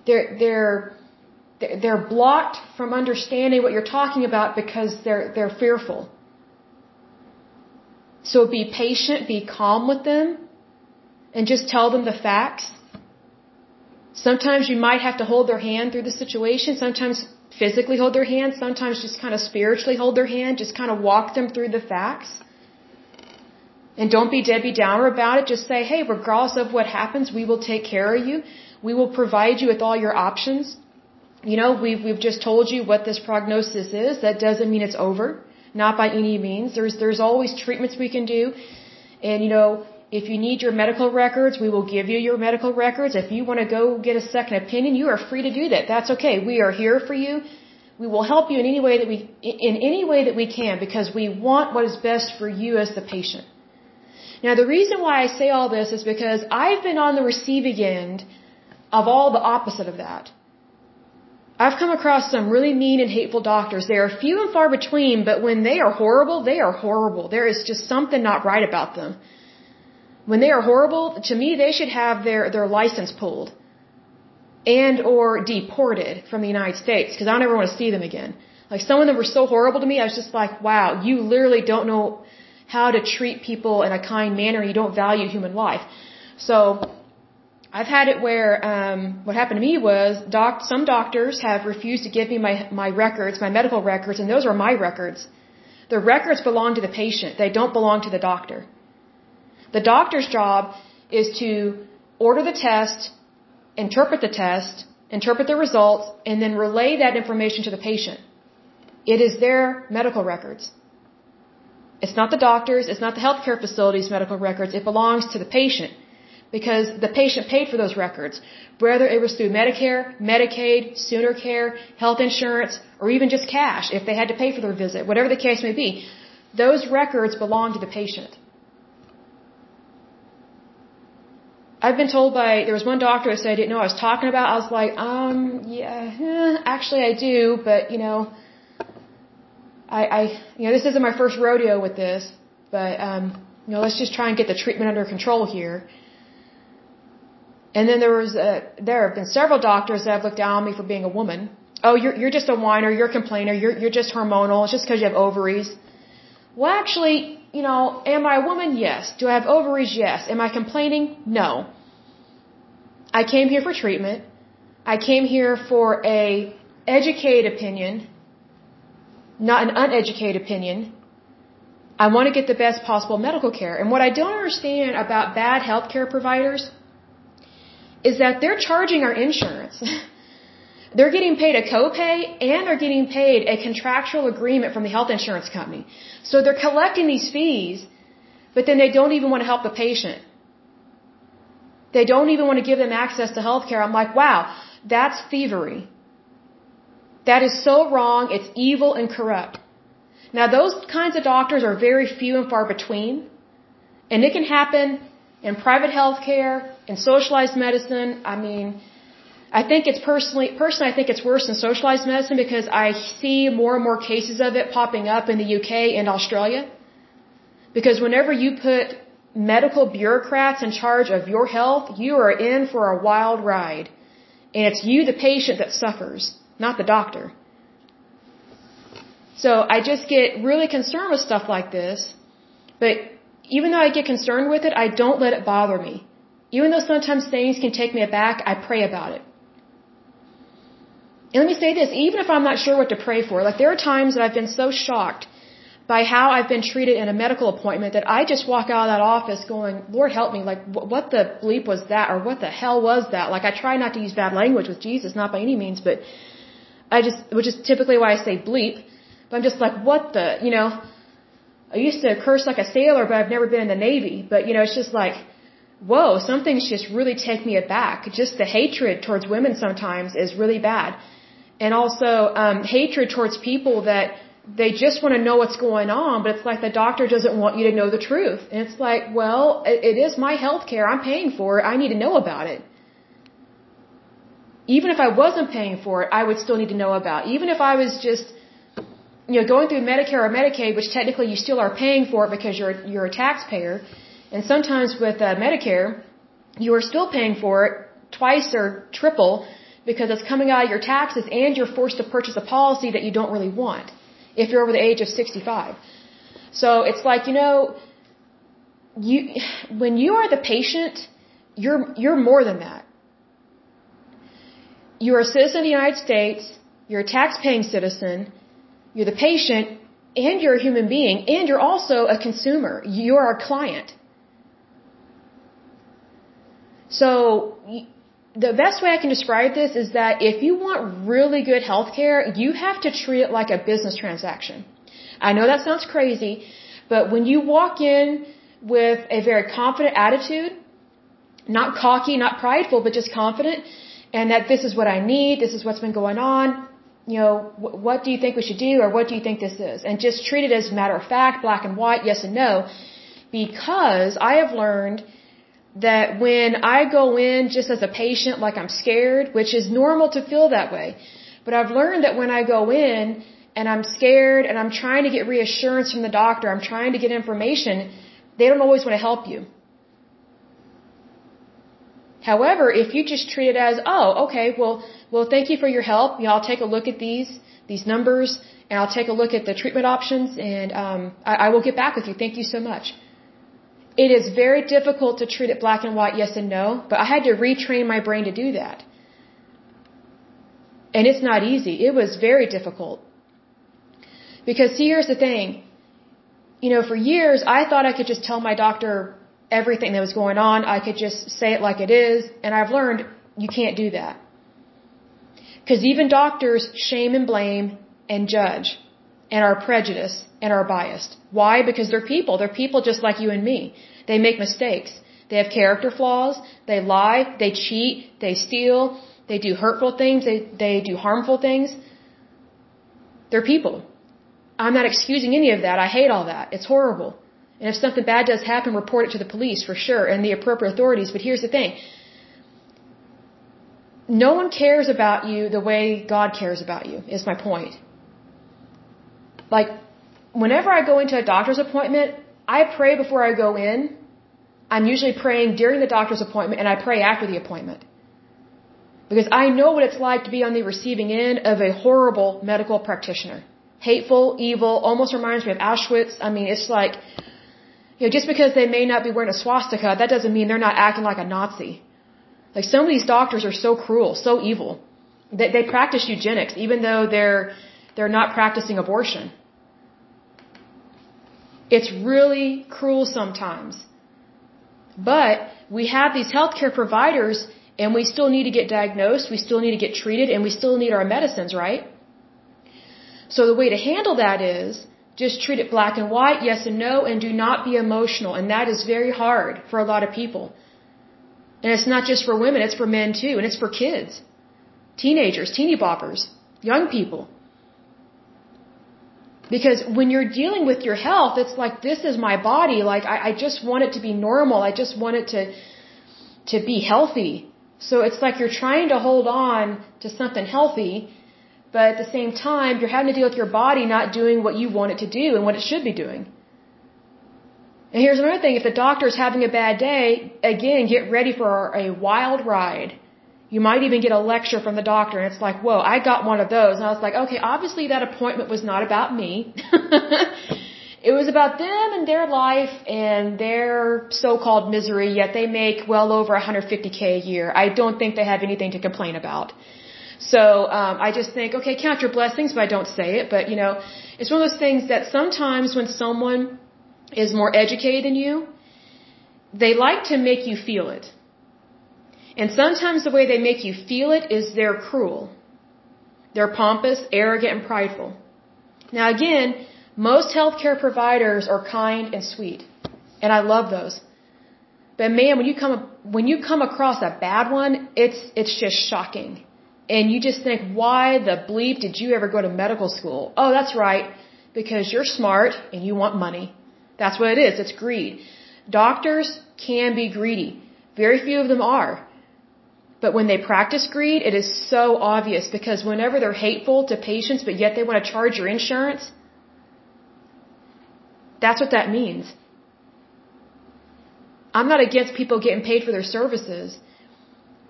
they're, they're, they're blocked from understanding what you're talking about because they're, they're fearful. So be patient, be calm with them, and just tell them the facts. Sometimes you might have to hold their hand through the situation, sometimes physically hold their hand, sometimes just kind of spiritually hold their hand, just kind of walk them through the facts. And don't be Debbie Downer about it. Just say, hey, regardless of what happens, we will take care of you. We will provide you with all your options you know, we've, we've just told you what this prognosis is. That doesn't mean it's over. Not by any means. There's, there's always treatments we can do. And, you know, if you need your medical records, we will give you your medical records. If you want to go get a second opinion, you are free to do that. That's okay. We are here for you. We will help you in any way that we, in any way that we can because we want what is best for you as the patient. Now, the reason why I say all this is because I've been on the receiving end of all the opposite of that. I've come across some really mean and hateful doctors. They are few and far between, but when they are horrible, they are horrible. There is just something not right about them. When they are horrible, to me, they should have their, their license pulled and or deported from the United States because I don't ever want to see them again. Like someone that were so horrible to me, I was just like, wow, you literally don't know how to treat people in a kind manner. You don't value human life. So I've had it where um, what happened to me was doc- some doctors have refused to give me my my records, my medical records, and those are my records. The records belong to the patient; they don't belong to the doctor. The doctor's job is to order the test, interpret the test, interpret the results, and then relay that information to the patient. It is their medical records. It's not the doctor's, it's not the healthcare facility's medical records. It belongs to the patient because the patient paid for those records, whether it was through Medicare, Medicaid, Sooner Care, health insurance, or even just cash if they had to pay for their visit, whatever the case may be. Those records belong to the patient. I've been told by, there was one doctor who said I didn't know what I was talking about. I was like, um, yeah, eh, actually I do, but you know, I, I, you know, this isn't my first rodeo with this, but, um, you know, let's just try and get the treatment under control here. And then there was a, there have been several doctors that have looked down on me for being a woman. Oh, you're you're just a whiner, you're a complainer, you're you're just hormonal. It's just because you have ovaries. Well, actually, you know, am I a woman? Yes. Do I have ovaries? Yes. Am I complaining? No. I came here for treatment. I came here for a educated opinion, not an uneducated opinion. I want to get the best possible medical care. And what I don't understand about bad healthcare providers is that they're charging our insurance. They're getting paid a copay and they're getting paid a contractual agreement from the health insurance company. So they're collecting these fees, but then they don't even want to help the patient. They don't even want to give them access to health care. I'm like, wow, that's thievery. That is so wrong. It's evil and corrupt. Now those kinds of doctors are very few and far between. And it can happen in private health care, in socialized medicine. I mean, I think it's personally, personally, I think it's worse in socialized medicine because I see more and more cases of it popping up in the UK and Australia. Because whenever you put medical bureaucrats in charge of your health, you are in for a wild ride. And it's you, the patient, that suffers, not the doctor. So I just get really concerned with stuff like this. But even though I get concerned with it, I don't let it bother me. Even though sometimes things can take me aback, I pray about it. And let me say this, even if I'm not sure what to pray for, like there are times that I've been so shocked by how I've been treated in a medical appointment that I just walk out of that office going, Lord help me, like what the bleep was that or what the hell was that? Like I try not to use bad language with Jesus, not by any means, but I just, which is typically why I say bleep, but I'm just like, what the, you know, I used to curse like a sailor, but I've never been in the Navy, but you know, it's just like, whoa, some things just really take me aback. Just the hatred towards women sometimes is really bad. And also, um, hatred towards people that they just want to know what's going on, but it's like the doctor doesn't want you to know the truth. And it's like, well, it, is my health care. I'm paying for it. I need to know about it. Even if I wasn't paying for it, I would still need to know about it. Even if I was just, you know, going through Medicare or Medicaid, which technically you still are paying for it because you're, you're a taxpayer. And sometimes with uh, Medicare, you are still paying for it twice or triple because it's coming out of your taxes and you're forced to purchase a policy that you don't really want if you're over the age of 65. So it's like, you know, you, when you are the patient, you're, you're more than that. You're a citizen of the United States, you're a tax-paying citizen, you're the patient, and you're a human being, and you're also a consumer. You're a client. So, the best way I can describe this is that if you want really good health care, you have to treat it like a business transaction. I know that sounds crazy, but when you walk in with a very confident attitude, not cocky, not prideful, but just confident, and that this is what I need, this is what's been going on, you know, what do you think we should do, or what do you think this is? And just treat it as matter of fact, black and white, yes and no, because I have learned that when I go in just as a patient, like I'm scared, which is normal to feel that way, but I've learned that when I go in and I'm scared and I'm trying to get reassurance from the doctor, I'm trying to get information, they don't always want to help you. However, if you just treat it as, oh, okay, well, well, thank you for your help. You know, I'll take a look at these, these numbers, and I'll take a look at the treatment options, and um, I, I will get back with you. Thank you so much. It is very difficult to treat it black and white, yes and no, but I had to retrain my brain to do that. And it's not easy. It was very difficult. Because see, here's the thing. You know, for years, I thought I could just tell my doctor everything that was going on. I could just say it like it is. And I've learned you can't do that. Because even doctors shame and blame and judge and are prejudiced and are biased. Why? Because they're people. They're people just like you and me. They make mistakes. They have character flaws. They lie. They cheat. They steal. They do hurtful things. They, they do harmful things. They're people. I'm not excusing any of that. I hate all that. It's horrible. And if something bad does happen, report it to the police for sure and the appropriate authorities. But here's the thing. No one cares about you the way God cares about you, is my point. Like, whenever I go into a doctor's appointment, I pray before I go in. I'm usually praying during the doctor's appointment and I pray after the appointment. Because I know what it's like to be on the receiving end of a horrible medical practitioner. Hateful, evil, almost reminds me of Auschwitz. I mean, it's like, you know, just because they may not be wearing a swastika, that doesn't mean they're not acting like a Nazi. Like some of these doctors are so cruel, so evil. They, they practice eugenics, even though they're, they're not practicing abortion. It's really cruel sometimes. But we have these healthcare providers And we still need to get diagnosed, we still need to get treated, and we still need our medicines, right? So the way to handle that is just treat it black and white, yes and no, and do not be emotional. And that is very hard for a lot of people. And it's not just for women, it's for men too, and it's for kids. Teenagers, teeny boppers, young people. Because when you're dealing with your health, it's like, this is my body. Like, I, I just want it to be normal. I just want it to, to be healthy. So it's like you're trying to hold on to something healthy, but at the same time, you're having to deal with your body not doing what you want it to do and what it should be doing. And here's another thing. If the doctor's having a bad day, again, get ready for a wild ride. You might even get a lecture from the doctor and it's like, whoa, I got one of those. And I was like, okay, obviously that appointment was not about me. it was about them and their life and their so-called misery, yet they make well over 150k a year. I don't think they have anything to complain about. So um, I just think, okay, count your blessings, but I don't say it. But you know, it's one of those things that sometimes when someone is more educated than you, they like to make you feel it. And sometimes the way they make you feel it is they're cruel. They're pompous, arrogant, and prideful. Now again, most healthcare providers are kind and sweet. And I love those. But man, when you come, when you come across a bad one, it's, it's just shocking. And you just think, why the bleep did you ever go to medical school? Oh, that's right. Because you're smart and you want money. That's what it is. It's greed. Doctors can be greedy. Very few of them are. But when they practice greed, it is so obvious because whenever they're hateful to patients, but yet they want to charge your insurance, that's what that means. I'm not against people getting paid for their services,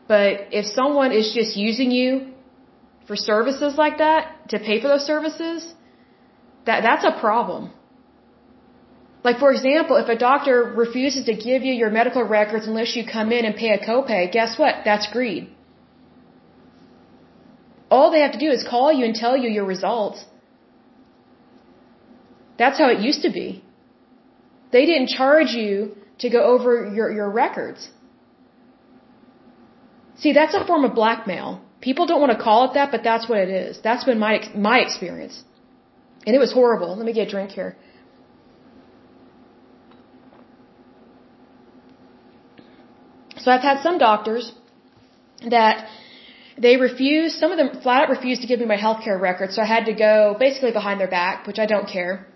but if someone is just using you for services like that, to pay for those services, that, that's a problem. Like for example, if a doctor refuses to give you your medical records unless you come in and pay a copay, guess what? That's greed. All they have to do is call you and tell you your results. That's how it used to be. They didn't charge you to go over your, your records. See, that's a form of blackmail. People don't want to call it that, but that's what it is. That's been my, my experience. And it was horrible. Let me get a drink here. So I've had some doctors that they refuse, some of them flat out refuse to give me my healthcare records, so I had to go basically behind their back, which I don't care.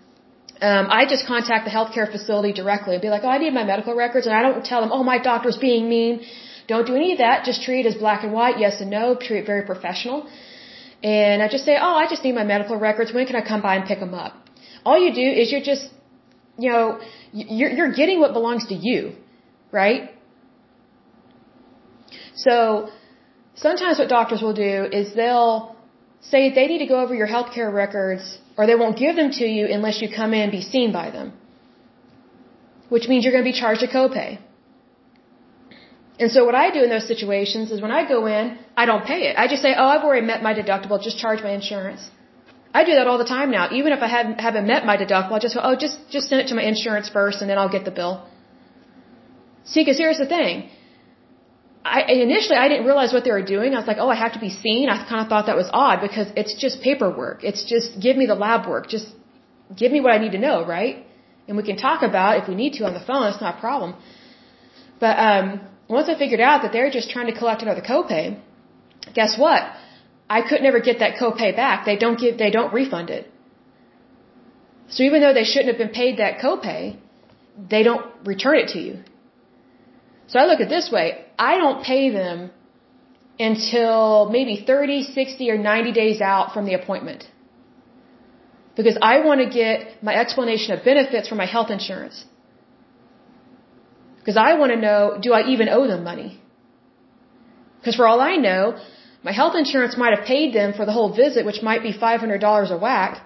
Um, I just contact the healthcare facility directly and be like, oh, I need my medical records, and I don't tell them, oh, my doctor's being mean. Don't do any of that. Just treat it as black and white, yes and no. Treat it very professional. And I just say, oh, I just need my medical records. When can I come by and pick them up? All you do is you're just, you know, you're, you're getting what belongs to you, right? So sometimes what doctors will do is they'll say they need to go over your healthcare records or they won't give them to you unless you come in and be seen by them. Which means you're going to be charged a copay. And so what I do in those situations is when I go in, I don't pay it. I just say, oh, I've already met my deductible, just charge my insurance. I do that all the time now. Even if I haven't, haven't met my deductible, I just go, oh, just, just send it to my insurance first and then I'll get the bill. See, because here's the thing. I, initially I didn't realize what they were doing. I was like, oh, I have to be seen. I kind of thought that was odd because it's just paperwork. It's just give me the lab work. Just give me what I need to know, right? And we can talk about if we need to on the phone. It's not a problem. But um, once I figured out that they're just trying to collect another copay, guess what? I could never get that copay back. They don't give. They don't refund it. So even though they shouldn't have been paid that copay, they don't return it to you. So I look at this way. I don't pay them until maybe 30, 60, or 90 days out from the appointment. Because I want to get my explanation of benefits for my health insurance. Because I want to know, do I even owe them money? Because for all I know, my health insurance might have paid them for the whole visit, which might be $500 a whack.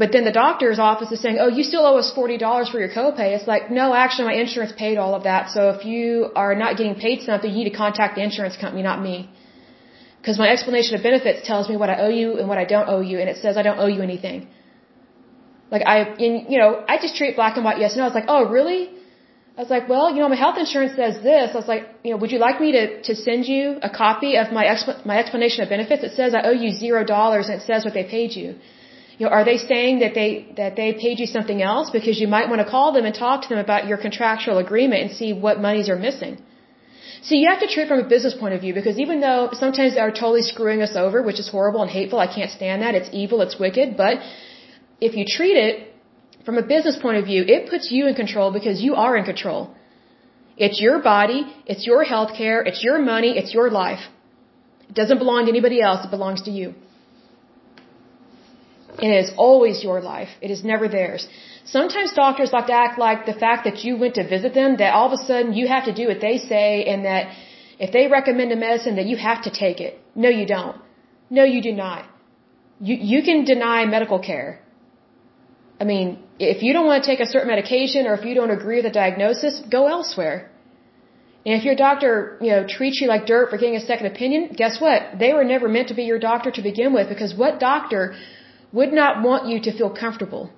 But then the doctor's office is saying, oh, you still owe us $40 for your copay. It's like, no, actually my insurance paid all of that. So if you are not getting paid something, you need to contact the insurance company, not me. Because my explanation of benefits tells me what I owe you and what I don't owe you, and it says I don't owe you anything. Like I, in, you know, I just treat black and white yes and no. It's like, oh really? I was like, well, you know, my health insurance says this. I was like, you know, would you like me to, to send you a copy of my, exp- my explanation of benefits? It says I owe you zero dollars and it says what they paid you. You know, are they saying that they, that they paid you something else? Because you might want to call them and talk to them about your contractual agreement and see what monies are missing. So you have to treat from a business point of view because even though sometimes they're totally screwing us over, which is horrible and hateful, I can't stand that. It's evil, it's wicked, but if you treat it from a business point of view, it puts you in control because you are in control. It's your body, it's your health care, it's your money, it's your life. It doesn't belong to anybody else, it belongs to you. It is always your life. It is never theirs. Sometimes doctors like to act like the fact that you went to visit them, that all of a sudden you have to do what they say and that if they recommend a medicine that you have to take it. No, you don't. No, you do not. You, you can deny medical care. I mean, if you don't want to take a certain medication or if you don't agree with the diagnosis, go elsewhere. And if your doctor, you know, treats you like dirt for getting a second opinion, guess what? They were never meant to be your doctor to begin with because what doctor would not want you to feel comfortable?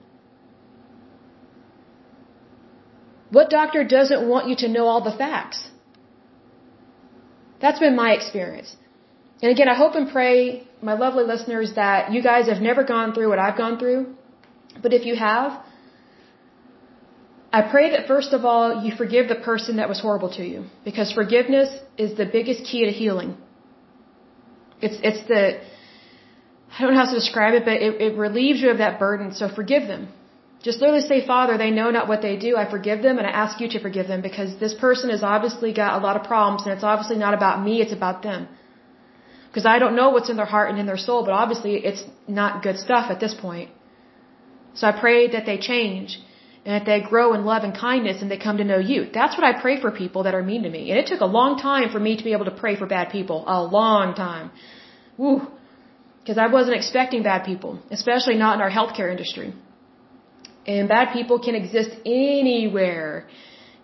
What doctor doesn't want you to know all the facts? That's been my experience. And again, I hope and pray, my lovely listeners, that you guys have never gone through what I've gone through but if you have, I pray that first of all, you forgive the person that was horrible to you. Because forgiveness is the biggest key to healing. It's, it's the, I don't know how to describe it, but it, it relieves you of that burden. So forgive them. Just literally say, Father, they know not what they do. I forgive them and I ask you to forgive them because this person has obviously got a lot of problems and it's obviously not about me, it's about them. Because I don't know what's in their heart and in their soul, but obviously it's not good stuff at this point. So I pray that they change and that they grow in love and kindness and they come to know you. That's what I pray for people that are mean to me. And it took a long time for me to be able to pray for bad people. A long time. Woo. Because I wasn't expecting bad people, especially not in our healthcare industry. And bad people can exist anywhere.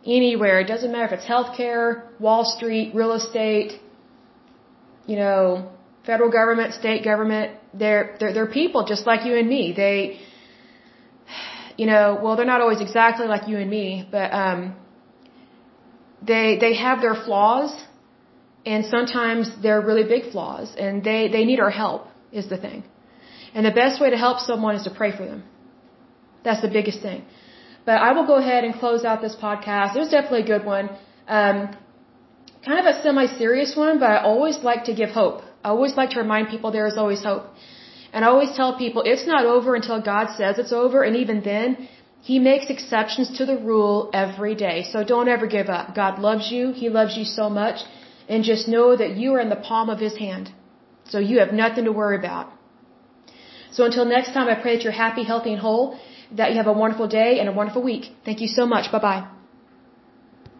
Anywhere. It doesn't matter if it's healthcare, Wall Street, real estate, you know, federal government, state government. They're, they're, they're people just like you and me. They, you know, well, they're not always exactly like you and me, but um, they they have their flaws, and sometimes they're really big flaws, and they they need our help is the thing. And the best way to help someone is to pray for them. That's the biggest thing. But I will go ahead and close out this podcast. It was definitely a good one. Um, kind of a semi-serious one, but I always like to give hope. I always like to remind people there is always hope. And I always tell people it's not over until God says it's over, and even then, He makes exceptions to the rule every day. So don't ever give up. God loves you. He loves you so much. And just know that you are in the palm of His hand. So you have nothing to worry about. So until next time, I pray that you're happy, healthy, and whole, that you have a wonderful day and a wonderful week. Thank you so much. Bye bye.